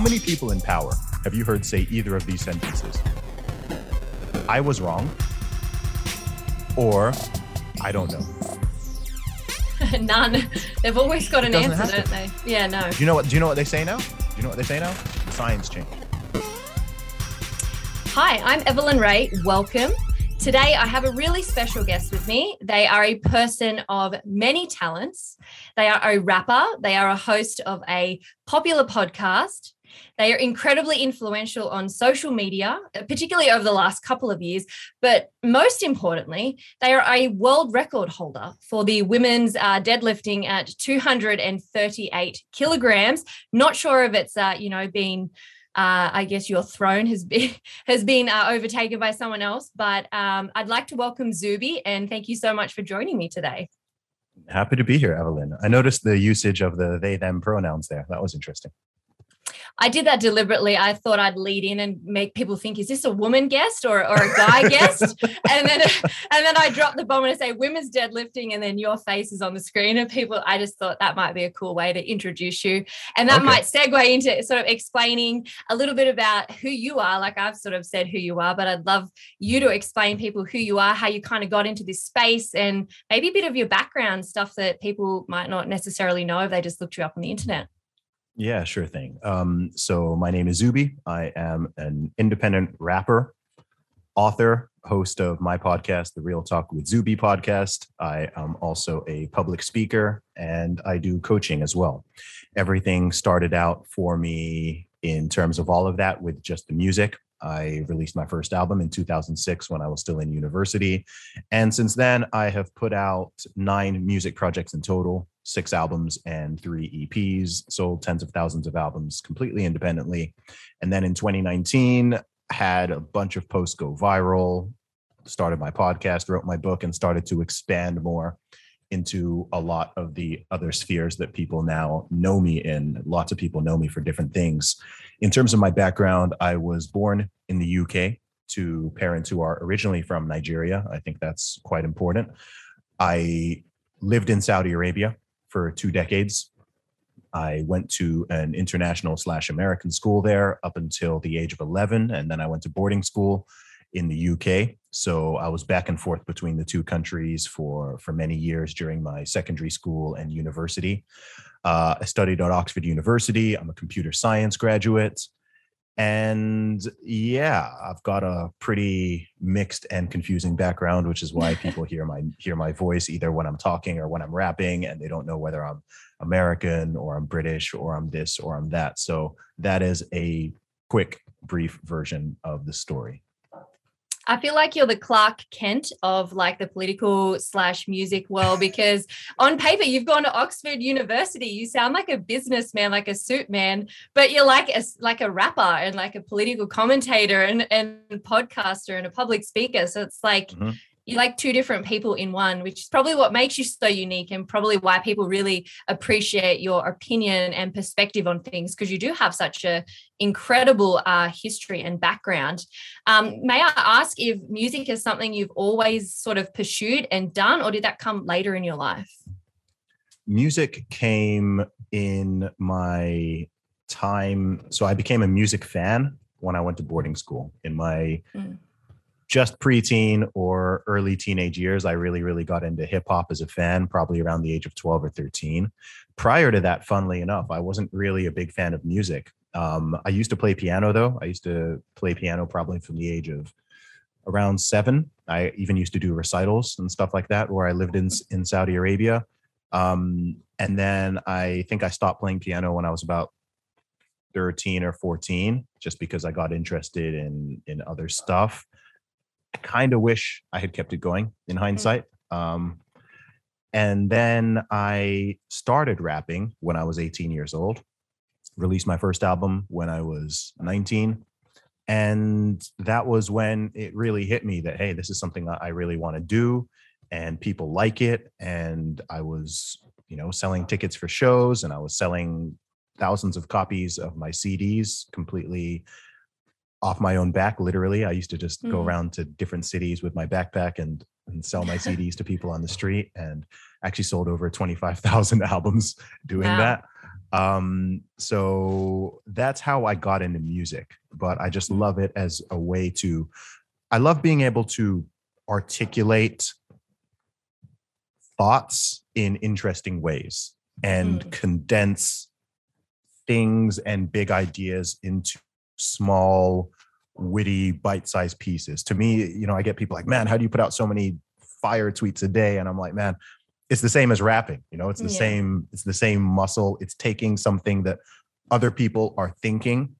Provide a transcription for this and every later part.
How many people in power have you heard say either of these sentences? I was wrong, or I don't know. None. They've always got an answer, don't they? Yeah, no. Do you know what? Do you know what they say now? Do you know what they say now? The science changed. Hi, I'm Evelyn Rae. Welcome. Today, I have a really special guest with me. They are a person of many talents. They are a rapper, they are a host of a popular podcast. They are incredibly influential on social media, particularly over the last couple of years. But most importantly, they are a world record holder for the women's uh, deadlifting at 238 kilograms. Not sure if it's, uh, you know, been uh, I guess your throne has been has been uh, overtaken by someone else. But um, I'd like to welcome Zuby and thank you so much for joining me today. Happy to be here, Evelyn. I noticed the usage of the they them pronouns there. That was interesting. I did that deliberately. I thought I'd lead in and make people think, is this a woman guest or, or a guy guest? And then and then I drop the bomb and I say women's deadlifting, and then your face is on the screen. And people, I just thought that might be a cool way to introduce you. And that Okay. might segue into sort of explaining a little bit about who you are. Like I've sort of said who you are, but I'd love you to explain people who you are, how you kind of got into this space, and maybe a bit of your background stuff that people might not necessarily know if they just looked you up on the internet. Yeah, sure thing. Um, so my name is Zuby. I am an independent rapper, author, host of my podcast, the Real Talk with Zuby podcast. I am also a public speaker and I do coaching as well. Everything started out for me in terms of all of that with just the music. I released my first album in 2006 when I was still in university. And since then, I have put out nine music projects in total, six albums and three EPs, sold tens of thousands of albums completely independently. And then in 2019, had a bunch of posts go viral, started my podcast, wrote my book, and started to expand more into a lot of the other spheres that people now know me in. Lots of people know me for different things. In terms of my background, I was born in the UK to parents who are originally from Nigeria. I think that's quite important. I lived in Saudi Arabia for two decades. I went to an international slash American school there up until the age of 11. And then I went to boarding school in the UK. So I was back and forth between the two countries for, for many years during my secondary school and university. Uh, I studied at Oxford University. I'm a computer science graduate. And yeah, I've got a pretty mixed and confusing background, which is why people hear my hear my voice either when I'm talking or when I'm rapping, and they don't know whether I'm American or I'm British or I'm this or I'm that. So that is a quick, brief version of the story. I feel like you're the Clark Kent of like the political slash music world because on paper you've gone to Oxford University. You sound like a businessman, like a suit man, but you're like a like a rapper and like a political commentator and and podcaster and a public speaker. So it's like Mhm. You're like two different people in one, which is probably what makes you so unique and probably why people really appreciate your opinion and perspective on things because you do have such a incredible uh, history and background. Um, may I ask if music is something you've always sort of pursued and done, or did that come later in your life? music came in my time so i became a music fan when i went to boarding school in my Mm. Just preteen or early teenage years i really really got into hip hop as a fan probably around the age of 12 or 13 prior to that funnily enough i wasn't really a big fan of music. Um, i used to play piano though. I used to play piano probably from the age of around seven. I even used to do recitals and stuff like that where i lived in in saudi arabia. Um, and then I think I stopped playing piano when I was about 13 or 14, just because I got interested in in other stuff. I kind of wish I had kept it going in hindsight. Um, and then I started rapping when I was 18 years old, released my first album when I was 19. And that was when it really hit me that, hey, this is something I really want to do and people like it. And I was, you know, selling tickets for shows and I was selling thousands of copies of my CDs completely off my own back, literally. I used to just go Mhm. around to different cities with my backpack and and sell my CDs to people on the street and actually sold over 25,000 albums doing Wow. that. Um, so that's how I got into music, but I just love it as a way to, I love being able to articulate thoughts in interesting ways and Mm. condense things and big ideas into small, witty, bite-sized pieces. To me, you know, I get people like, man, how do you put out so many fire tweets a day? And I'm like, man, it's the same as rapping. You know, it's the Yeah. same, it's the same muscle. It's taking something that other people are thinking,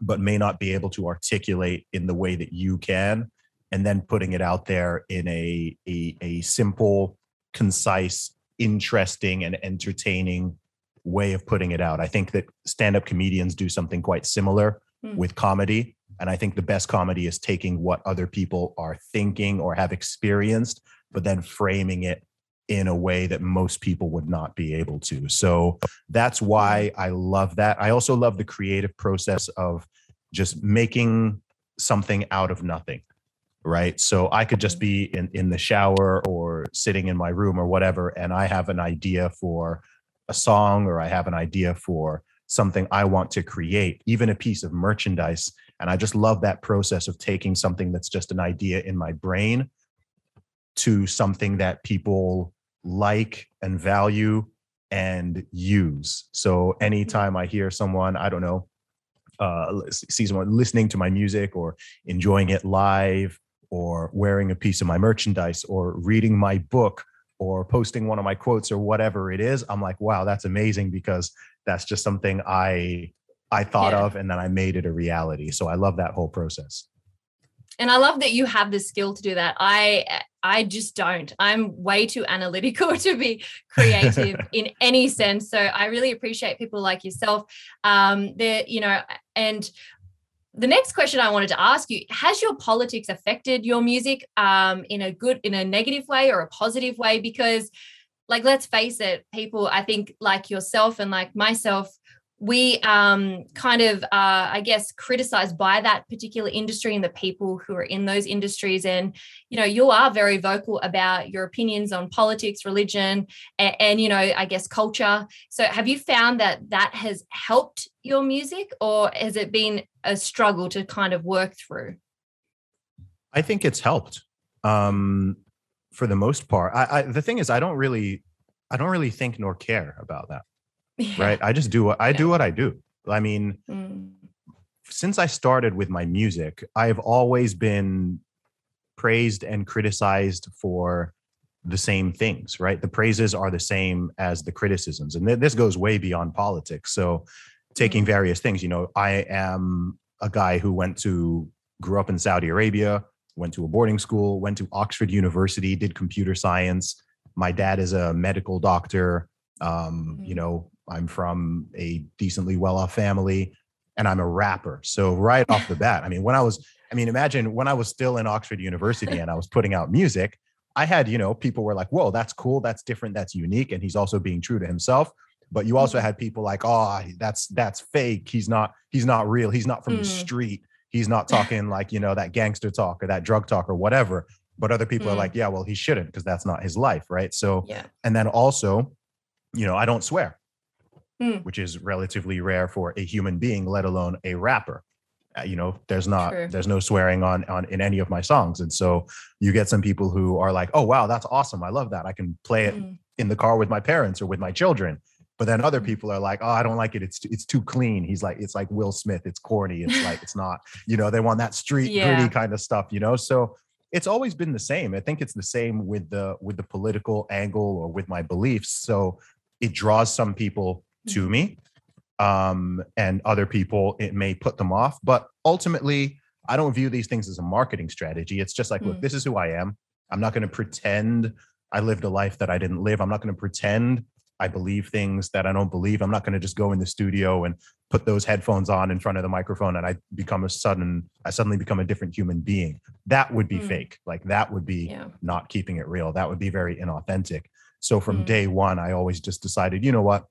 but may not be able to articulate in the way that you can, and then putting it out there in a a, a simple, concise, interesting, and entertaining way of putting it out. I think that stand-up comedians do something quite similar Mm. with comedy. And I think the best comedy is taking what other people are thinking or have experienced, but then framing it in a way that most people would not be able to. So that's why I love that. I also love the creative process of just making something out of nothing. Right. So I could just be in, in the shower or sitting in my room or whatever, and I have an idea for a song or I have an idea for something I want to create, even a piece of merchandise. And I just love that process of taking something that's just an idea in my brain to something that people like and value and use. So anytime I hear someone, I don't know, uh, see someone listening to my music or enjoying it live or wearing a piece of my merchandise or reading my book or posting one of my quotes or whatever it is, I'm like, wow, that's amazing because that's just something I I thought Yeah. of and then I made it a reality. So I love that whole process. and I love that you have the skill to do that. I I just don't. I'm way too analytical to be creative in any sense. So I really appreciate people like yourself. Um, there, you know, and the next question I wanted to ask you: Has your politics affected your music um, in a good, in a negative way, or a positive way? Because, like, let's face it, people. I think like yourself and like myself, we um, kind of uh, i guess criticized by that particular industry and the people who are in those industries and you know you are very vocal about your opinions on politics religion and, and you know i guess culture so have you found that that has helped your music or has it been a struggle to kind of work through I think it's helped um, for the most part. I, I the thing is, I don't really, I don't really think nor care about that. Yeah. Right? I just do what I do. What I do. I mean, Mm. since I started with my music, I've always been praised and criticized for the same things, right? The praises are the same as the criticisms. And th- this goes way beyond politics. So, taking various things, you know, I am a guy who went to, grew up in Saudi Arabia, went to a boarding school, went to Oxford University, did computer science. My dad is a medical doctor. Um, you Mm. know, I'm from a decently well off family and I'm a rapper. So right off the bat, I mean, when I was, I mean, imagine when I was still in Oxford University and I was putting out music, I had, you know, people were like, whoa, that's cool, that's different, that's unique. And he's also being true to himself. But you also Mhm. had people like, oh, that's that's fake. He's not, he's not real. He's not from the Mm. street. He's not talking like, you know, that gangster talk or that drug talk or whatever. But other people are Mm. like, yeah, well, he shouldn't because that's not his life. Right. So yeah and then also, you know, I don't swear, Hmm. which is relatively rare for a human being, let alone a rapper. Uh, you know, there's not True. there's no swearing on on in any of my songs, and so you get some people who are like, "Oh wow, that's awesome! I love that. I can play it Mm. in the car with my parents or with my children." But then other Mm. people are like, "Oh, I don't like it. It's it's too clean." He's like, "It's like Will Smith. It's corny. It's like it's not." You know, they want that street Yeah. gritty kind of stuff. You know, so it's always been the same. I think it's the same with the with the political angle or with my beliefs. So it draws some people to me, um, and other people it may put them off. But ultimately, I don't view these things as a marketing strategy. It's just like, look, Mm. this is who I am. I'm not going to pretend I lived a life that I didn't live. I'm not going to pretend I believe things that I don't believe. I'm not going to just go in the studio and put those headphones on in front of the microphone and I become a sudden, I suddenly become a different human being. That would be Mm. fake. Like that would be yeah not keeping it real. That would be very inauthentic. So from Mm. day one, I always just decided, you know what?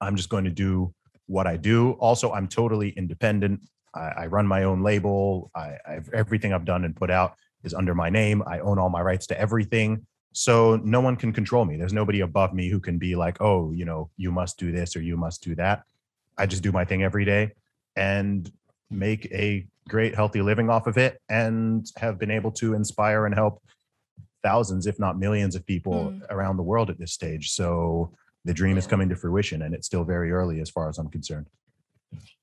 I'm just going to do what I do. Also, I'm totally independent. I, I run my own label. I, I've everything I've done and put out is under my name. I own all my rights to everything. So no one can control me. There's nobody above me who can be like, oh, you know, you must do this or you must do that. I just do my thing every day and make a great, healthy living off of it and have been able to inspire and help thousands, if not millions of people Mm. around the world at this stage. So the dream is coming to fruition and it's still very early as far as I'm concerned.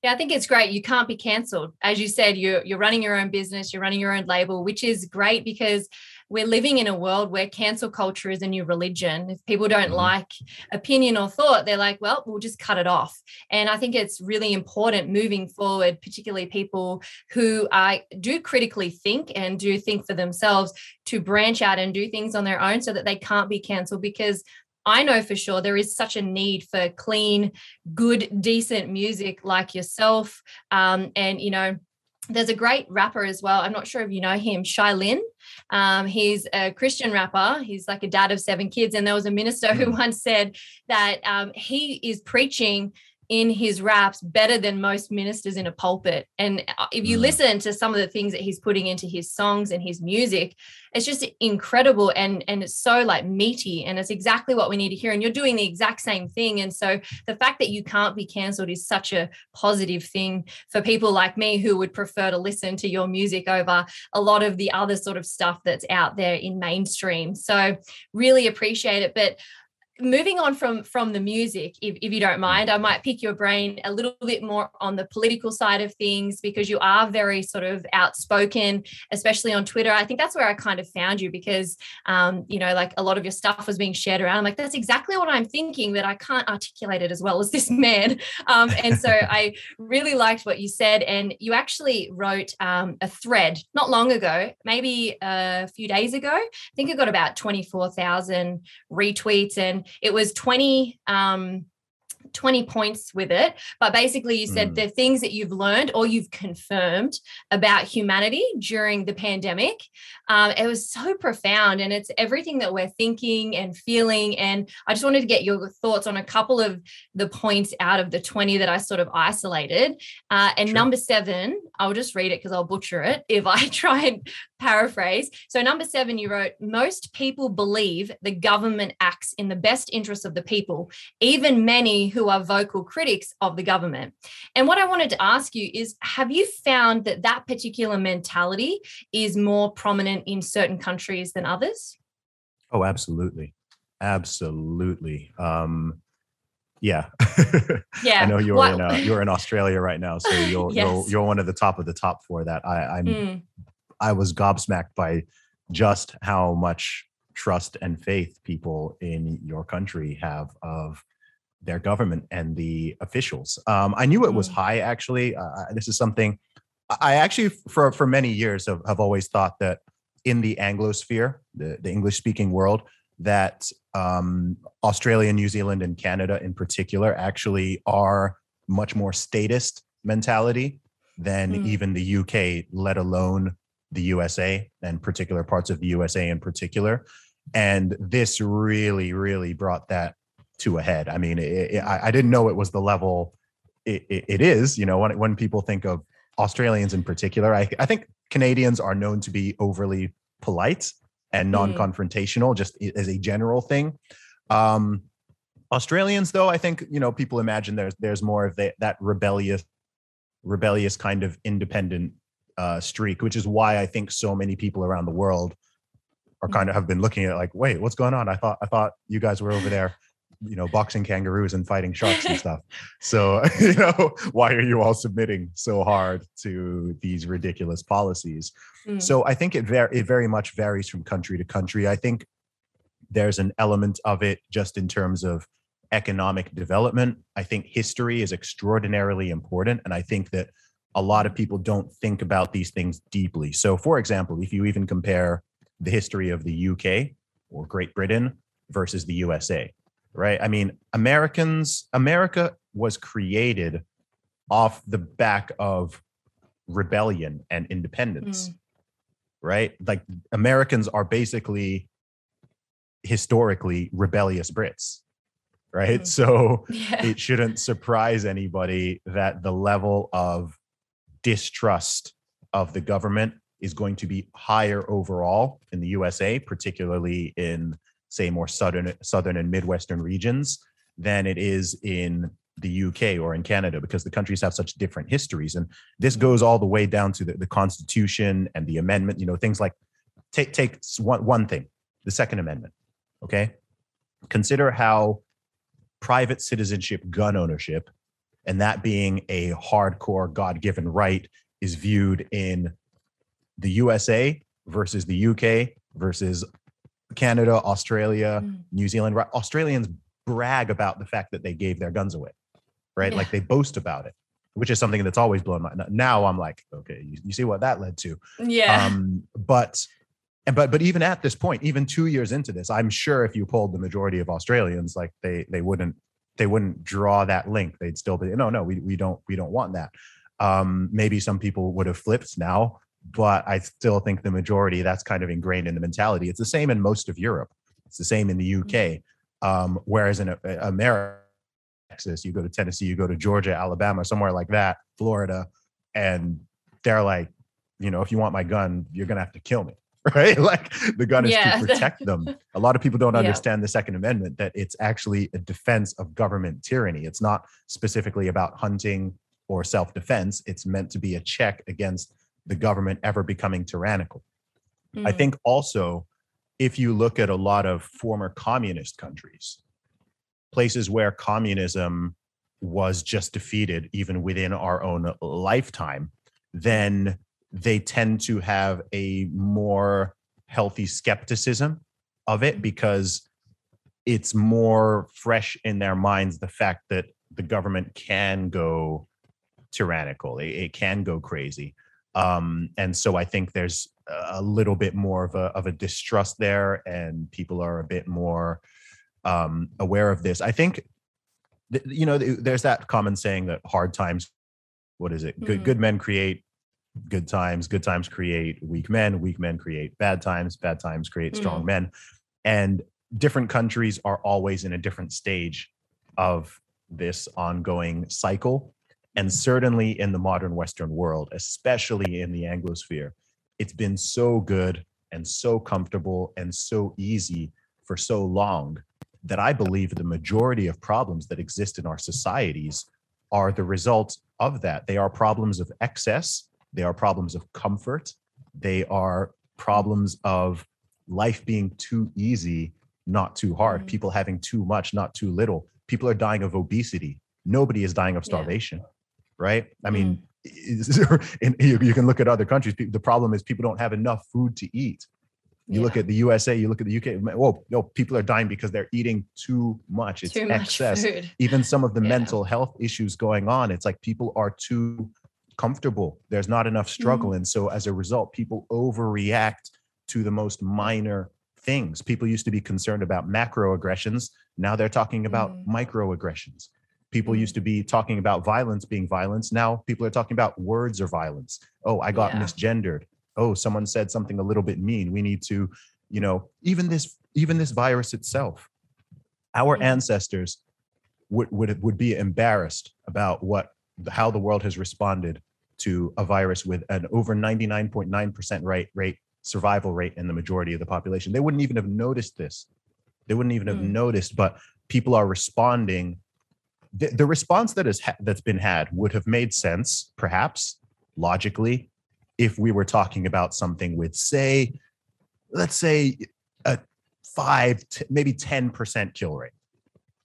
Yeah, I think it's great. You can't be cancelled. As you said, you're you're running your own business, you're running your own label, which is great because we're living in a world where cancel culture is a new religion. If people don't Mhm. like opinion or thought, they're like, well, we'll just cut it off. And I think it's really important moving forward, particularly people who uh, do critically think and do think for themselves to branch out and do things on their own so that they can't be cancelled because I know for sure there is such a need for clean, good, decent music like yourself. Um, and, you know, there's a great rapper as well. I'm not sure if you know him, Shai Linne. Um, he's a Christian rapper. He's like a dad of seven kids. And there was a minister who Mm. once said that um, he is preaching in his raps better than most ministers in a pulpit. And uh, if you Mm. listen to some of the things that he's putting into his songs and his music, it's just incredible and and it's so like meaty and it's exactly what we need to hear. And you're doing the exact same thing. And so the fact that you can't be cancelled is such a positive thing for people like me who would prefer to listen to your music over a lot of the other sort of stuff that's out there in mainstream. So really appreciate it. But moving on from from the music if, if you don't mind i might pick your brain a little bit more on the political side of things because you are very sort of outspoken especially on twitter. I think that's where i kind of found you because um, you know like a lot of your stuff was being shared around. I'm like that's exactly what i'm thinking but i can't articulate it as well as this man. Um, and so i really liked what you said. And you actually wrote um, a thread not long ago maybe a few days ago. I think it got about 24000 retweets and it was 20 um 20 points with it but basically you said Mm. the things that you've learned or you've confirmed about humanity during the pandemic um, it was so profound and it's everything that we're thinking and feeling and i just wanted to get your thoughts on a couple of the points out of the 20 that i sort of isolated uh, and Sure. number seven i'll just read it because i'll butcher it if i try and paraphrase. So, number seven, you wrote, most people believe the government acts in the best interest of the people, even many who are vocal critics of the government. And what I wanted to ask you is have you found that that particular mentality is more prominent in certain countries than others? Oh, absolutely. Absolutely. Um, yeah. Yeah. I know you're in uh, you're in Australia right now, so you're you're, you're one of the top of the top for that. I, I'm Mm, I was gobsmacked by just how much trust and faith people in your country have of their government and the officials. Um, I knew it was Mm. high. Actually, uh, this is something I- I actually for for many years have, have always thought that in the Anglosphere, the, the English speaking world, that um, Australia, New Zealand, and Canada in particular actually are much more statist mentality than Mm. even the UK, let alone the USA and particular parts of the USA in particular. And this really, really brought that to a head. I mean, it, it- I, didn't know it was the level it, it, is. You know, when when people think of Australians in particular, I, I think Canadians are known to be overly polite and Mm. non-confrontational, just as a general thing. Um, Australians, though, I think you know people imagine there's there's more of that that rebellious, rebellious kind of independent uh, streak, which is why I think so many people around the world are kind of have been looking at it like, wait, what's going on? I thought I thought you guys were over there, you know, boxing kangaroos and fighting sharks and stuff. So you know, why are you all submitting so hard to these ridiculous policies? mm, So I think it very it very much varies from country to country. I think there's an element of it just in terms of economic development. I think history is extraordinarily important, and I think that a lot of people don't think about these things deeply. So, for example, if you even compare the history of the UK or Great Britain versus the USA, right? I mean, Americans, America was created off the back of rebellion and independence Mm. right? Like Americans are basically historically rebellious Brits, right? Mm. So yeah. it shouldn't surprise anybody that the level of distrust of the government is going to be higher overall in the USA, particularly in say more southern southern and midwestern regions than it is in the UK or in Canada because the countries have such different histories. And this goes all the way down to the, the Constitution and the amendment, you know, things like take take one, one thing, the Second Amendment. Okay. Consider how private citizenship gun ownership and that being a hardcore God-given right is viewed in the USA versus the UK versus Canada, Australia, mm. New Zealand. Australians brag about the fact that they gave their guns away, right? Yeah. Like they boast about it, which is something that's always blown my. Now I'm like, okay, you, you see what that led to. Yeah. Um, but and but but even at this point, even two years into this, I'm sure if you polled the majority of Australians, like they they wouldn't they wouldn't draw that link. They'd still be no no we we don't we don't want that. Um, maybe some people would have flipped now, but I still think the majority that's kind of ingrained in the mentality. It's the same in most of Europe. It's the same in the UK. Mm-hmm. Um, whereas in America, Texas, you go to Tennessee, you go to Georgia, Alabama, somewhere like that, Florida, and they're like, you know, if you want my gun, you're gonna have to kill me. Right? Like the gun is yeah. to protect them. A lot of people don't understand yeah. the Second Amendment that it's actually a defense of government tyranny. It's not specifically about hunting or self-defense. It's meant to be a check against the government ever becoming tyrannical. Mm. I think also, if you look at a lot of former communist countries, places where communism was just defeated even within our own lifetime, then they tend to have a more healthy skepticism of it because it's more fresh in their minds the fact that the government can go tyrannical it, it can go crazy um, and so I think there's a little bit more of a of a distrust there, and people are a bit more um, aware of this. I think, th- you know, th- there's that common saying that hard times, what is it? Good mm-hmm. good men create good times, good times create weak men, weak men create bad times, bad times create strong mm-hmm. men, and different countries are always in a different stage of this ongoing cycle and certainly in the modern Western world, especially in the Anglosphere, it's been so good and so comfortable and so easy for so long that I believe the majority of problems that exist in our societies are the result of that. They are problems of excess, they are problems of comfort, they are problems of life being too easy, not too hard, mm-hmm. people having too much, not too little. People are dying of obesity. Nobody is dying of starvation. Yeah right? I mean, mm. in, you, you, can look at other countries. The problem is people don't have enough food to eat. You yeah. look at the USA, you look at the UK. Whoa, no, people are dying because they're eating too much. It's too excess. Much Even some of the yeah. mental health issues going on, it's like people are too comfortable. There's not enough struggle, mm. and so as a result, people overreact to the most minor things. People used to be concerned about macroaggressions. Now they're talking about mm. microaggressions. People mm-hmm. used to be talking about violence being violence. Now people are talking about words or violence. Oh, I got yeah. misgendered. Oh, someone said something a little bit mean. We need to, you know, even this even this virus itself. Our mm-hmm. ancestors would would would be embarrassed about what how the world has responded to a virus with an over 99.9% rate rate survival rate in the majority of the population. They wouldn't even have noticed this. They wouldn't even have mm. noticed, but people are responding the, the response that is ha- that's been had would have made sense, perhaps logically, if we were talking about something with, say, let's say a five, maybe ten percent kill rate,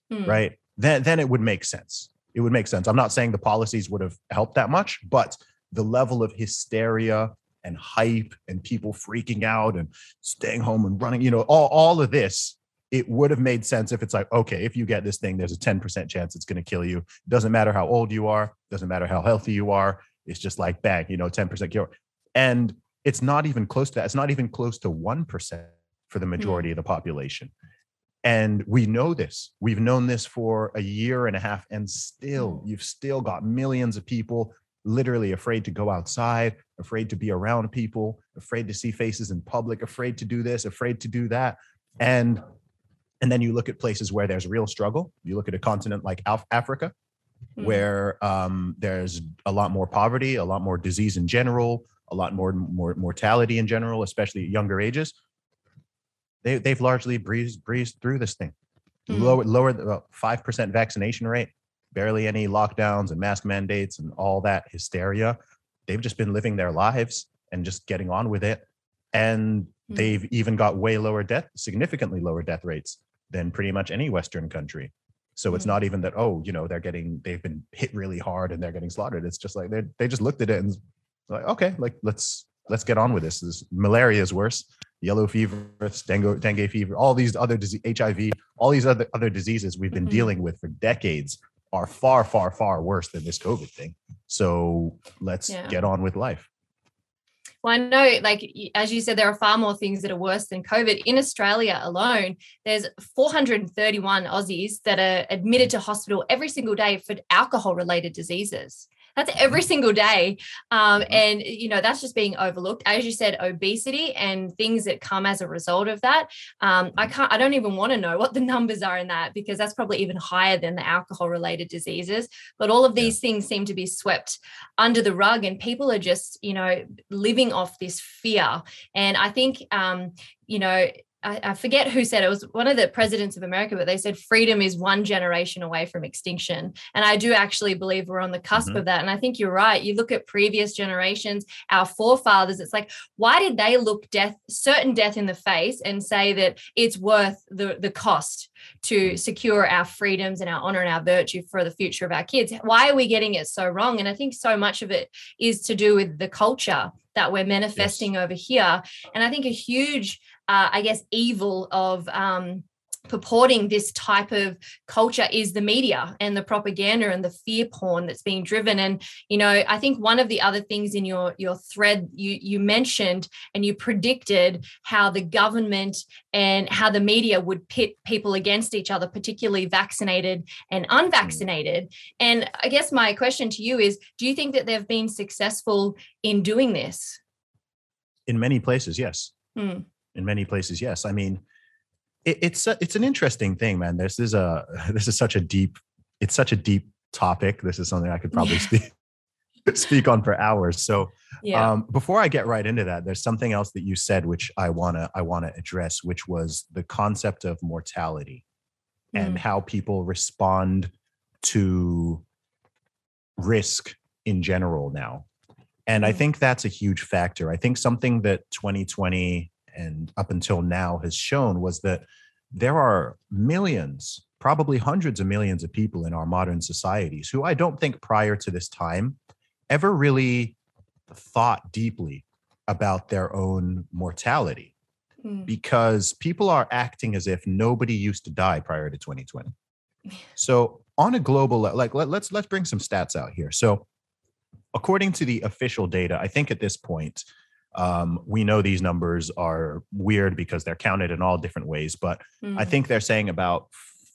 hmm. right? Then then it would make sense. It would make sense. I'm not saying the policies would have helped that much, but the level of hysteria and hype and people freaking out and staying home and running, you know, all, all of this it would have made sense if it's like, okay, if you get this thing, there's a 10% chance it's going to kill you. Doesn't matter how old you are, doesn't matter how healthy you are. It's just like bang, you know, 10% cure. And it's not even close to that. It's not even close to 1% for the majority mm. of the population. And we know this. We've known this for a year and a half, and still, mm. you've still got millions of people literally afraid to go outside, afraid to be around people, afraid to see faces in public, afraid to do this, afraid to do that. And and then you look at places where there's real struggle. You look at a continent like Af- Africa, mm-hmm. where um, there's a lot more poverty, a lot more disease in general, a lot more, more mortality in general, especially at younger ages. They, they've largely breezed breezed through this thing. Mm. Lower lower the five percent vaccination rate, barely any lockdowns and mask mandates and all that hysteria. They've just been living their lives and just getting on with it. And Mm. they've even got way lower death, significantly lower death rates than pretty much any Western country. So it's Mm. not even that, oh, you know, they're getting, they've been hit really hard and they're getting slaughtered. It's just like they they just looked at it and like, okay, like let's let's get on with this. This malaria is worse, yellow fever, dengue, dengue fever, all these other disease, HIV, all these other other diseases we've been Mhm. dealing with for decades are far, far, far worse than this COVID thing. So let's Yeah. get on with life. Well, I know, like as you said, there are far more things that are worse than COVID. In Australia alone, there's 431 Aussies that are admitted to hospital every single day for alcohol-related diseases. That's every single day, um, Mhm. and you know that's just being overlooked. As you said, obesity and things that come as a result of that. Um, I can't. I don't even want to know what the numbers are in that because that's probably even higher than the alcohol-related diseases. But all of these things seem to be swept under the rug, and people are just, you know, living off this fear. And I think, um, you know, I, I forget who said it. it was one of the presidents of America, but they said freedom is one generation away from extinction. And I do actually believe we're on the cusp Mhm. of that. And I think you're right. You look at previous generations, our forefathers, it's like, why did they look death, certain death in the face and say that it's worth the, the cost to secure our freedoms and our honor and our virtue for the future of our kids? Why are we getting it so wrong? And I think so much of it is to do with the culture that we're manifesting over here. And I think a huge, uh, I guess, evil of um, purporting this type of culture is the media and the propaganda and the fear porn that's being driven. And you know, I think one of the other things in your your thread you you mentioned and you predicted how the government and how the media would pit people against each other, particularly vaccinated and unvaccinated. And I guess my question to you is do you think that they've been successful in doing this? In many places, yes. Hmm. In many places, yes. I mean, it, it's a, it's an interesting thing, man. This is a this is such a deep it's such a deep topic. This is something I could probably speak speak on for hours. So Yeah. um, before I get right into that, there's something else that you said which I wanna I wanna address, which was the concept of mortality and Mm. how people respond to risk in general now. And I Mm. think that's a huge factor. I think something that 2020 and up until now has shown was that there are millions, probably hundreds of millions of people in our modern societies who I don't think prior to this time ever really thought deeply about their own mortality Mm. because people are acting as if nobody used to die prior to 2020. So on a global le- like let, let's let's bring some stats out here. So according to the official data, I think at this point um, we know these numbers are weird because they're counted in all different ways, but I Mm. think they're saying about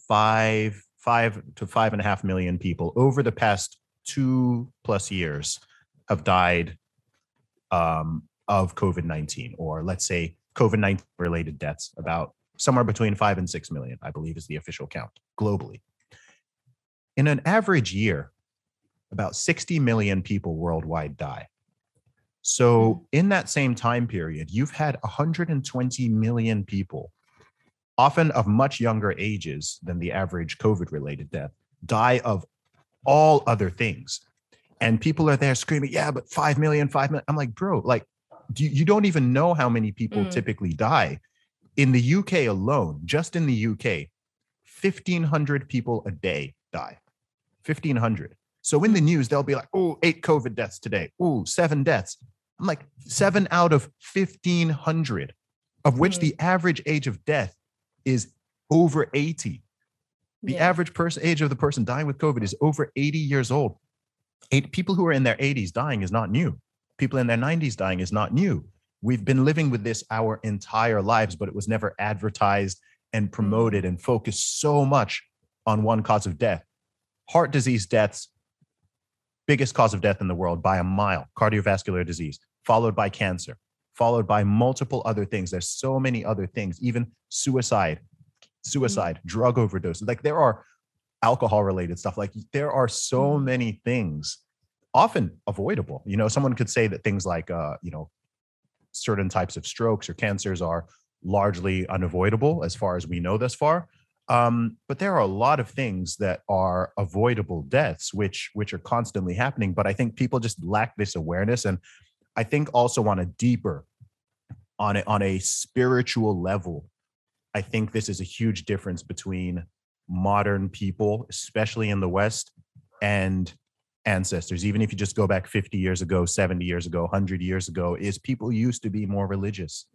five five to five and a half million people over the past two plus years have died um, of COVID nineteen, or let's say COVID nineteen related deaths. About somewhere between five and six million, I believe, is the official count globally. In an average year, about 60 million people worldwide die. So, in that same time period, you've had 120 million people, often of much younger ages than the average COVID related death, die of all other things. And people are there screaming, yeah, but 5 million, 5 million. I'm like, bro, like, do you, you don't even know how many people Mm. typically die. In the UK alone, just in the UK, 1,500 people a day die. 1,500. So in the news, they'll be like, oh, eight COVID deaths today. Oh, seven deaths. I'm like, seven out of 1,500, of which Mm. the average age of death is over 80. The Yeah. average person age of the person dying with COVID is over 80 years old. Eight, people who are in their 80s dying is not new. People in their 90s dying is not new. We've been living with this our entire lives, but it was never advertised and promoted and focused so much on one cause of death. Heart disease deaths, biggest cause of death in the world by a mile, cardiovascular disease, followed by cancer, followed by multiple other things. There's so many other things, even suicide, suicide, drug overdose. Like there are alcohol related stuff. Like there are so Mhm. many things often avoidable. You know, someone could say that things like, uh, you know, certain types of strokes or cancers are largely unavoidable as far as we know thus far. Um, but there are a lot of things that are avoidable deaths, which which are constantly happening. But I think people just lack this awareness, and I think also on a deeper, on a on a spiritual level, I think this is a huge difference between modern people, especially in the West, and ancestors even if you just go back 50 years ago 70 years ago 100 years ago is people used to be more religious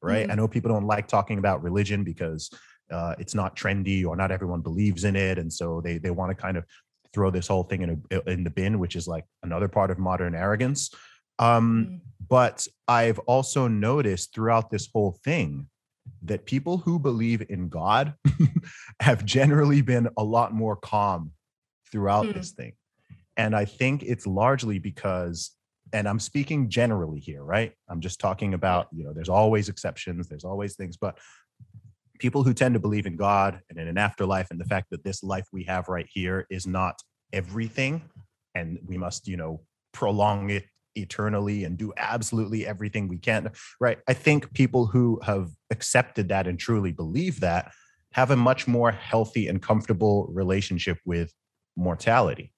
right mm-hmm. i know people don't like talking about religion because uh, it's not trendy or not everyone believes in it and so they they want to kind of throw this whole thing in a, in the bin which is like another part of modern arrogance um, mm-hmm. but i've also noticed throughout this whole thing that people who believe in god have generally been a lot more calm throughout mm-hmm. this thing and I think it's largely because, and I'm speaking generally here, right? I'm just talking about, you know, there's always exceptions, there's always things, but people who tend to believe in God and in an afterlife and the fact that this life we have right here is not everything and we must, you know, prolong it eternally and do absolutely everything we can, right? I think people who have accepted that and truly believe that have a much more healthy and comfortable relationship with mortality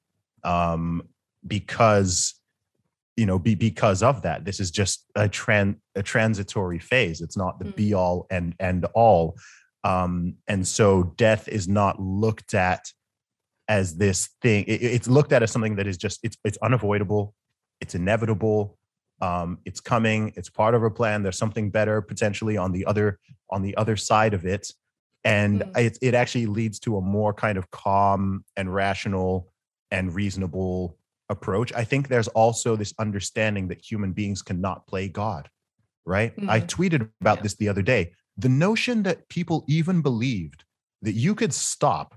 um, because you know be, because of that. This is just a trend a transitory phase. It's not the mm. be all and and all. Um, and so death is not looked at as this thing. It, it's looked at as something that is just it's it's unavoidable. It's inevitable. Um, it's coming. It's part of a plan. There's something better potentially on the other on the other side of it. And mm. it, it actually leads to a more kind of calm and rational and reasonable approach. I think there's also this understanding that human beings cannot play God, right? Mm-hmm. I tweeted about yeah. this the other day. The notion that people even believed that you could stop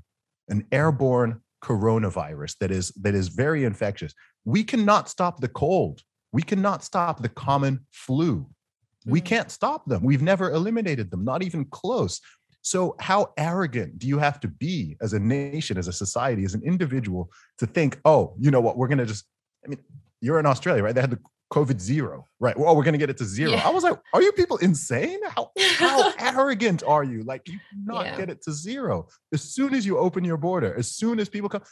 an airborne coronavirus that is that is very infectious. We cannot stop the cold. We cannot stop the common flu. Mm-hmm. We can't stop them. We've never eliminated them, not even close. So, how arrogant do you have to be as a nation, as a society, as an individual to think, oh, you know what, we're going to just, I mean, you're in Australia, right? They had the COVID zero, right? Well, we're going to get it to zero. Yeah. I was like, are you people insane? How, how arrogant are you? Like, you not yeah. get it to zero. As soon as you open your border, as soon as people come,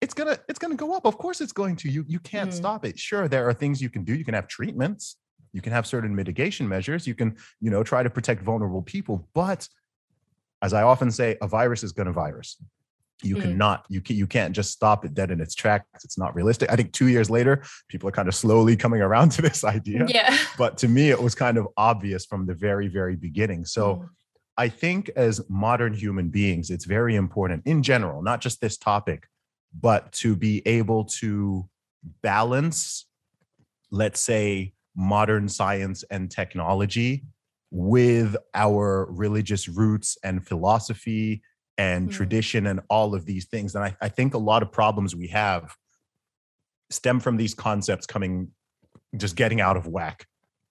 it's gonna it's gonna go up. Of course, it's going to. You you can't mm. stop it. Sure, there are things you can do. You can have treatments. You can have certain mitigation measures. You can you know try to protect vulnerable people, but as I often say, a virus is going to virus. You mm. cannot, you can, you can't just stop it dead in its tracks. It's not realistic. I think two years later, people are kind of slowly coming around to this idea. Yeah. But to me, it was kind of obvious from the very, very beginning. So mm. I think as modern human beings, it's very important in general, not just this topic, but to be able to balance, let's say, modern science and technology with our religious roots and philosophy and mm-hmm. tradition and all of these things. And I, I think a lot of problems we have stem from these concepts coming just getting out of whack.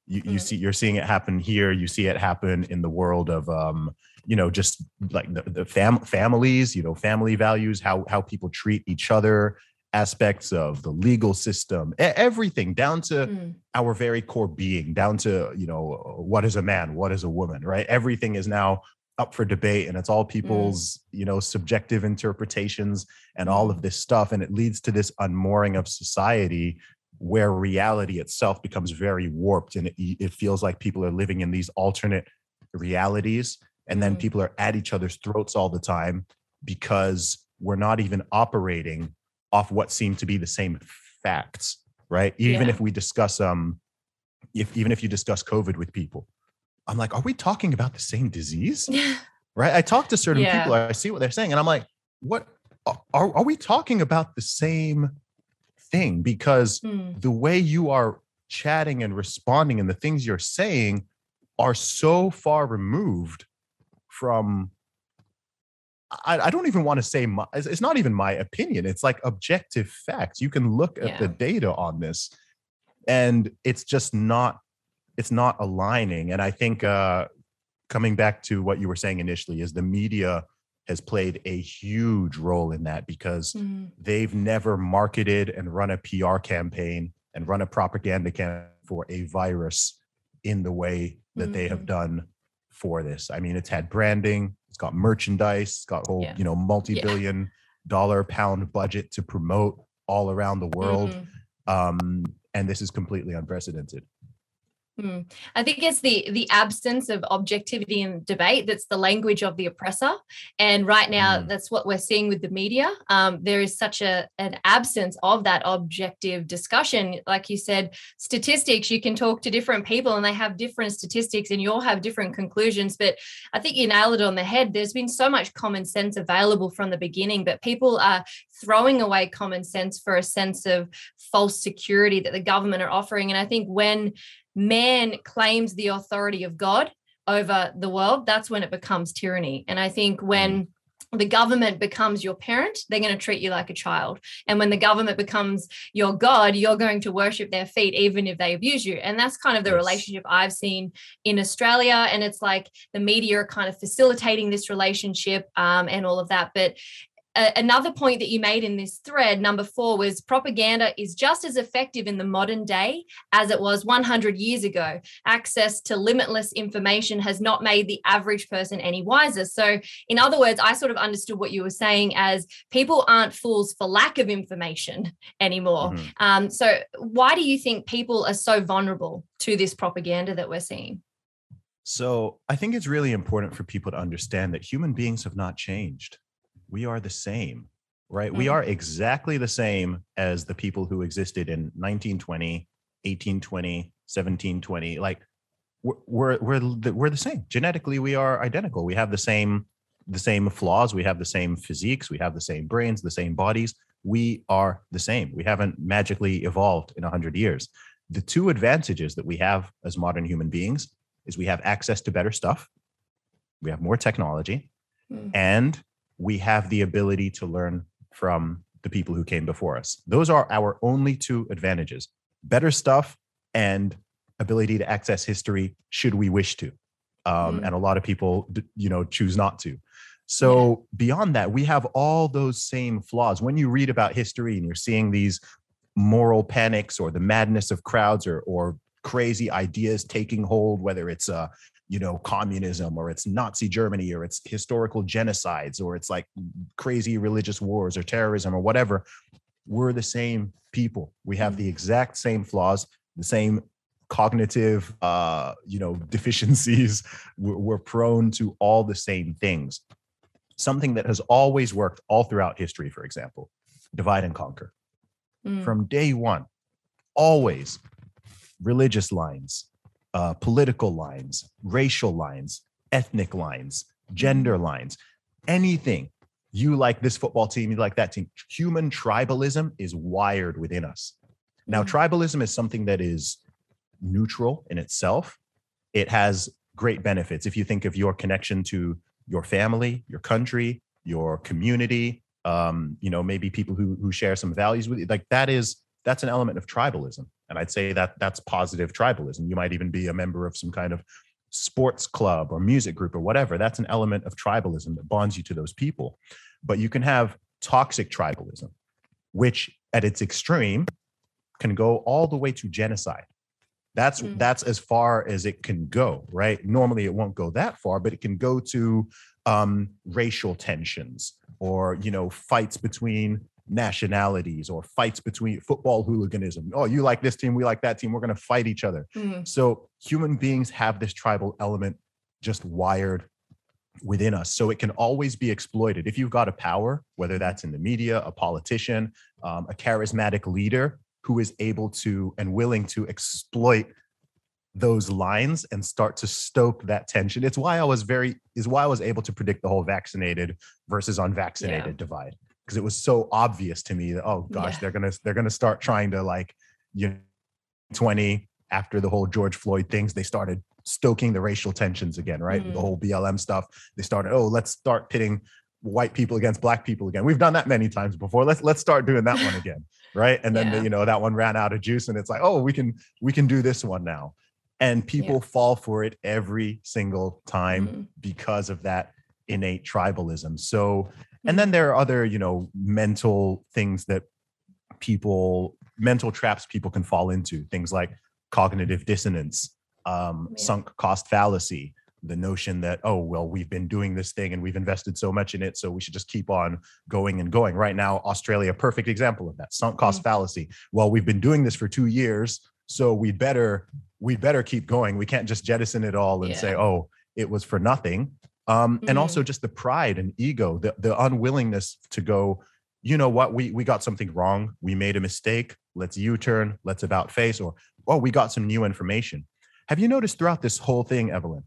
You, you see you're seeing it happen here. You see it happen in the world of um, you know, just like the, the fam- families, you know, family values, how how people treat each other, aspects of the legal system everything down to mm. our very core being down to you know what is a man what is a woman right everything is now up for debate and it's all mm. people's mm. you know subjective interpretations and all mm. of this stuff and it leads to this unmooring of society where reality itself becomes very warped and it, it feels like people are living in these alternate realities and then mm. people are at each other's throats all the time because we're not even operating off what seem to be the same facts, right? Even yeah. if we discuss um if even if you discuss COVID with people, I'm like, are we talking about the same disease? right? I talk to certain yeah. people, I see what they're saying, and I'm like, what are, are we talking about the same thing? Because mm. the way you are chatting and responding and the things you're saying are so far removed from I, I, don't even want to say my, it's not even my opinion. It's like objective facts. You can look at yeah. the data on this, and it's just not it's not aligning. And I think uh, coming back to what you were saying initially is the media has played a huge role in that because Mm. they've never marketed and run a PR campaign and run a propaganda campaign for a virus in the way that they have Mhm. done for this. I mean, it's had branding, it's got merchandise, it's got whole, Yeah. you know, multi-billion dollar pound budget to promote all around the world. Mhm. Um, and this is completely unprecedented. Mm. I think it's the the absence of objectivity in debate that's the language of the oppressor, and right now Mm. that's what we're seeing with the media. Um, there is such a an absence of that objective discussion. Like you said, statistics. You can talk to different people, and they have different statistics, and you'll have different conclusions. But I think you nailed it on the head. There's been so much common sense available from the beginning, but people are throwing away common sense for a sense of false security that the government are offering. And I think when man claims the authority of God over the world, that's when it becomes tyranny. And I think when the government becomes your parent, they're going to treat you like a child. And when the government becomes your God, you're going to worship their feet, even if they abuse you. And that's kind of the Yes. relationship I've seen in Australia. And it's like the media are kind of facilitating this relationship um, and all of that. But a- another point that you made in this thread, number four, was propaganda is just as effective in the modern day as it was 100 years ago. Access to limitless information has not made the average person any wiser. So, in other words, I sort of understood what you were saying as people aren't fools for lack of information anymore. Mhm. Um, so, why do you think people are so vulnerable to this propaganda that we're seeing? So I think it's really important for people to understand that human beings have not changed. We are the same, right? We Mm. are exactly the same as the people who existed in 1920, 1820, 1720. Like we're we're we're the, we're the same. Genetically, we are identical. We have the same the same flaws. We have the same physiques. We have the same brains, the same bodies. We are the same. We haven't magically evolved in 100 years. The two advantages that we have as modern human beings is we have access to better stuff, we have more technology, Mm. and we have the ability to learn from the people who came before us. Those are our only two advantages better stuff and ability to access history should we wish to. Um, Mm. And a lot of people, you know, choose not to. So beyond that, we have all those same flaws. When you read about history and you're seeing these moral panics or the madness of crowds or or crazy ideas taking hold, whether it's uh, you know, communism or it's Nazi Germany or it's historical genocides or it's like crazy religious wars or terrorism or whatever, we're the same people. We have the exact same flaws, the same cognitive uh, you know, deficiencies. We're, we're prone to all the same things. Something that has always worked all throughout history, for example, divide and conquer Mm. from day one always religious lines uh, political lines racial lines ethnic lines gender lines anything. You like this football team you like that team. Human tribalism is wired within us. Now Mm. tribalism is something that is neutral in itself. It has great benefits. If you think of your connection to your family your country your community um, you know maybe people who who share some values with you like that is that's an element of tribalism and i'd say that that's positive tribalism. You might even be a member of some kind of sports club or music group or whatever. That's an element of tribalism that bonds you to those people. But you can have toxic tribalism which at its extreme can go all the way to genocide. That's Mm. that's as far as it can go right? Normally it won't go that far but it can go to um, racial tensions or you know fights between nationalities or fights between football hooliganism. Oh you like this team we like that team we're going to fight each other. Mm. so human beings have this tribal element just wired within us. So it can always be exploited. If you've got a power whether that's in the media a politician um, a charismatic leader who is able to and willing to exploit those lines and start to stoke that tension it's why i was very is why i was able to predict the whole vaccinated versus unvaccinated Yeah. divide because it was so obvious to me that oh gosh Yeah. they're gonna they're gonna start trying to like you know 20 after the whole george floyd things they started stoking the racial tensions again right With the Mm. whole blm stuff they started oh let's start pitting white people against black people again we've done that many times before let's let's start doing that one again right and then Yeah. the, you know that one ran out of juice and it's like oh we can we can do this one now and people fall for it every single time Mm. because of that innate tribalism. So, and then there are other, you know, mental things that people, mental traps people can fall into, things like cognitive dissonance, um, Yeah. sunk cost fallacy, the notion that, oh, well, we've been doing this thing and we've invested so much in it, so we should just keep on going and going. Right now, Australia, perfect example of that sunk cost fallacy. Well, we've been doing this for two years, so we better we better keep going. We can't just jettison it all and say, oh, it was for nothing. Um, and Mhm. also just the pride and ego, the, the unwillingness to go, you know what, we we got something wrong. We made a mistake. Let's U-turn, let's about face, or oh, we got some new information. Have you noticed throughout this whole thing, Evelyn,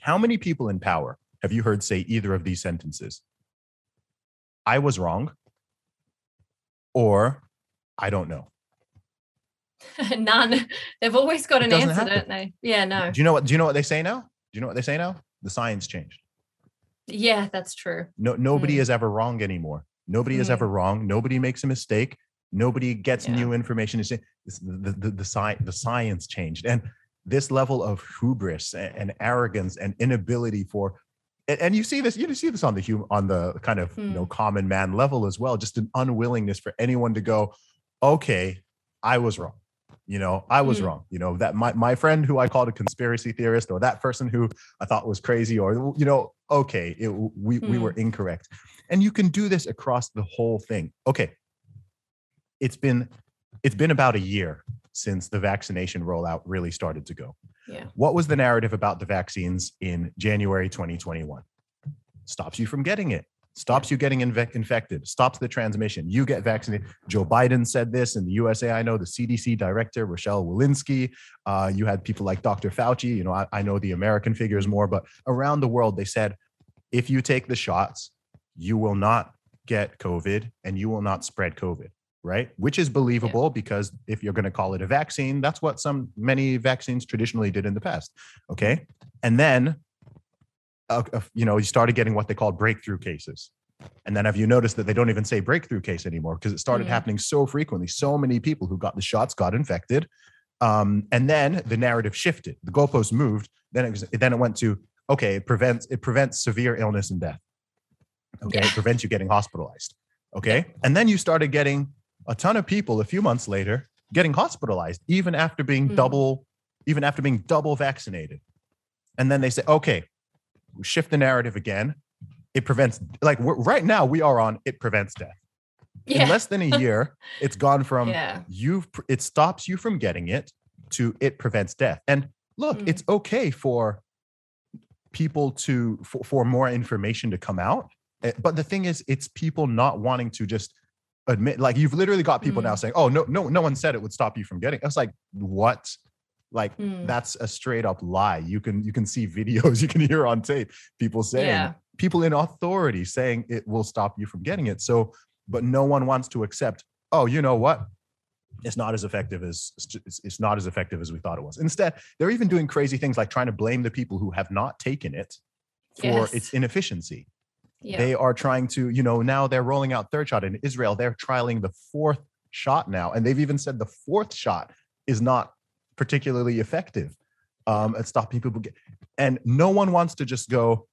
how many people in power have you heard say either of these sentences? I was wrong, or I don't know. None. They've always got It an answer, happen. don't they? Yeah, no. Do you know what? Do you know what they say now? Do you know what they say now? The science changed. Yeah, that's true. No, nobody Mm. is ever wrong anymore. Nobody is Mm. ever wrong. Nobody makes a mistake. Nobody gets Yeah. new information. It's, it's the the the, sci- the science changed, and this level of hubris and, and arrogance and inability for, and, and you see this. You see this on the hum, on the kind of you know common man level as well. Just an unwillingness for anyone to go, okay, I was wrong. You know, I was Mm. wrong. You know that my my friend who I called a conspiracy theorist, or that person who I thought was crazy, or you know, okay, it, we we were incorrect. And you can do this across the whole thing. Okay. It's been it's been about a year since the vaccination rollout really started to go. Yeah. What was the narrative about the vaccines in January 2021? Stops you from getting it. Stops you getting inve- infected, stops the transmission. You get vaccinated. Joe Biden said this in the USA. I know the CDC director, Rochelle Walensky. Uh, you had people like Dr. Fauci. You know, I, I know the American figures more, but around the world, they said if you take the shots, you will not get COVID and you will not spread COVID, right? Which is believable because if you're going to call it a vaccine, that's what some many vaccines traditionally did in the past. Okay. And then, uh, you know, you started getting what they called breakthrough cases. And then have you noticed that they don't even say breakthrough case anymore because it started Mm. happening so frequently? So many people who got the shots got infected. Um, and then the narrative shifted. The goalpost moved. Then it was, then it went to okay, it prevents it prevents severe illness and death. Okay, it prevents you getting hospitalized. Okay, and then you started getting a ton of people a few months later getting hospitalized, even after being Mm. double, even after being double vaccinated. And then they say, okay, shift the narrative again. It prevents like we're, right now we are on it prevents death. Yeah. In less than a year, it's gone from yeah. you've it stops you from getting it to it prevents death and look Mm. it's okay for people to for, for more information to come out Eh, but the thing is it's people not wanting to just admit like you've literally got people now Mm. saying oh no no no one said it would stop you from getting it. it's like what like Mm. that's a straight up lie you can you can see videos you can hear on tape people saying Yeah. people in authority saying it will stop you from getting it so but no one wants to accept oh you know what it's not as effective as it's, it's not as effective as we thought it was instead they're even doing crazy things like trying to blame the people who have not taken it for Yes. its inefficiency Yeah. they are trying to you know now they're rolling out third shot in israel they're trialing the fourth shot now and they've even said the fourth shot is not particularly effective um at stopping people get and no one wants to just go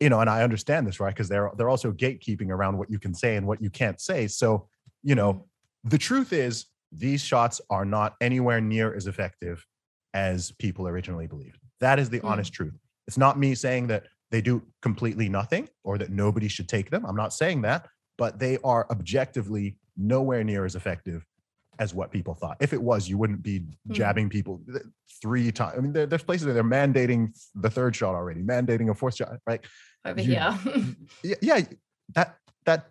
you know and i understand this right because they're they're also gatekeeping around what you can say and what you can't say. So you know the truth is these shots are not anywhere near as effective as people originally believed. That is the Mm. honest truth. It's not me saying that they do completely nothing or that nobody should take them. I'm not saying that but they are objectively nowhere near as effective as what people thought if it was you wouldn't be Mm. jabbing people three times i mean there, there's places where they're mandating the third shot already mandating a fourth shot right Over you- here. yeah, yeah that that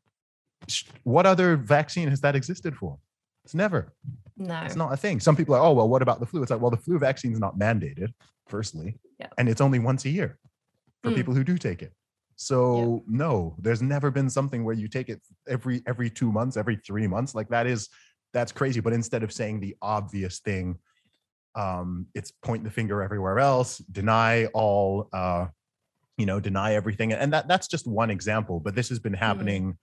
what other vaccine has that existed for it's never no. it's not a thing some people are oh well what about the flu it's like well the flu vaccine is not mandated firstly Yeah. and it's only once a year for Mm. people who do take it so no there's never been something where you take it every every two months every three months like that is that's crazy but instead of saying the obvious thing um it's point the finger everywhere else deny all uh you know deny everything and that that's just one example but this has been happening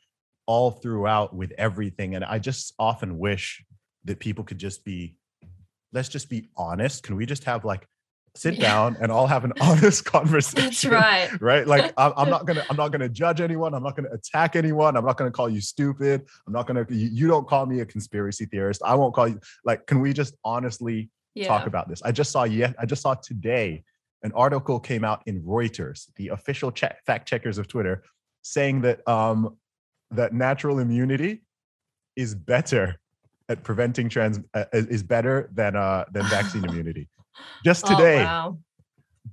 all throughout with everything and i just often wish that people could just be let's just be honest can we just have like sit Yeah. down and all have an honest conversation. That's right. Right? Like I'm, I'm not gonna I'm not gonna judge anyone. I'm not gonna attack anyone. I'm not gonna call you stupid. I'm not gonna you, you don't call me a conspiracy theorist. I won't call you like can we just honestly Yeah. talk about this? I just saw yet I just saw today an article came out in Reuters, the official check, fact checkers of Twitter, saying that um that natural immunity is better at preventing trans uh, is better than uh than vaccine immunity. Just Oh, today, wow.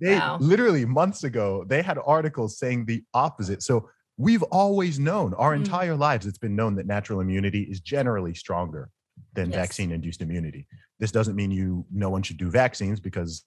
they Wow. literally months ago they had articles saying the opposite. So we've always known our Mm. entire lives it's been known that natural immunity is generally stronger than Yes. vaccine induced immunity. This doesn't mean you no one should do vaccines because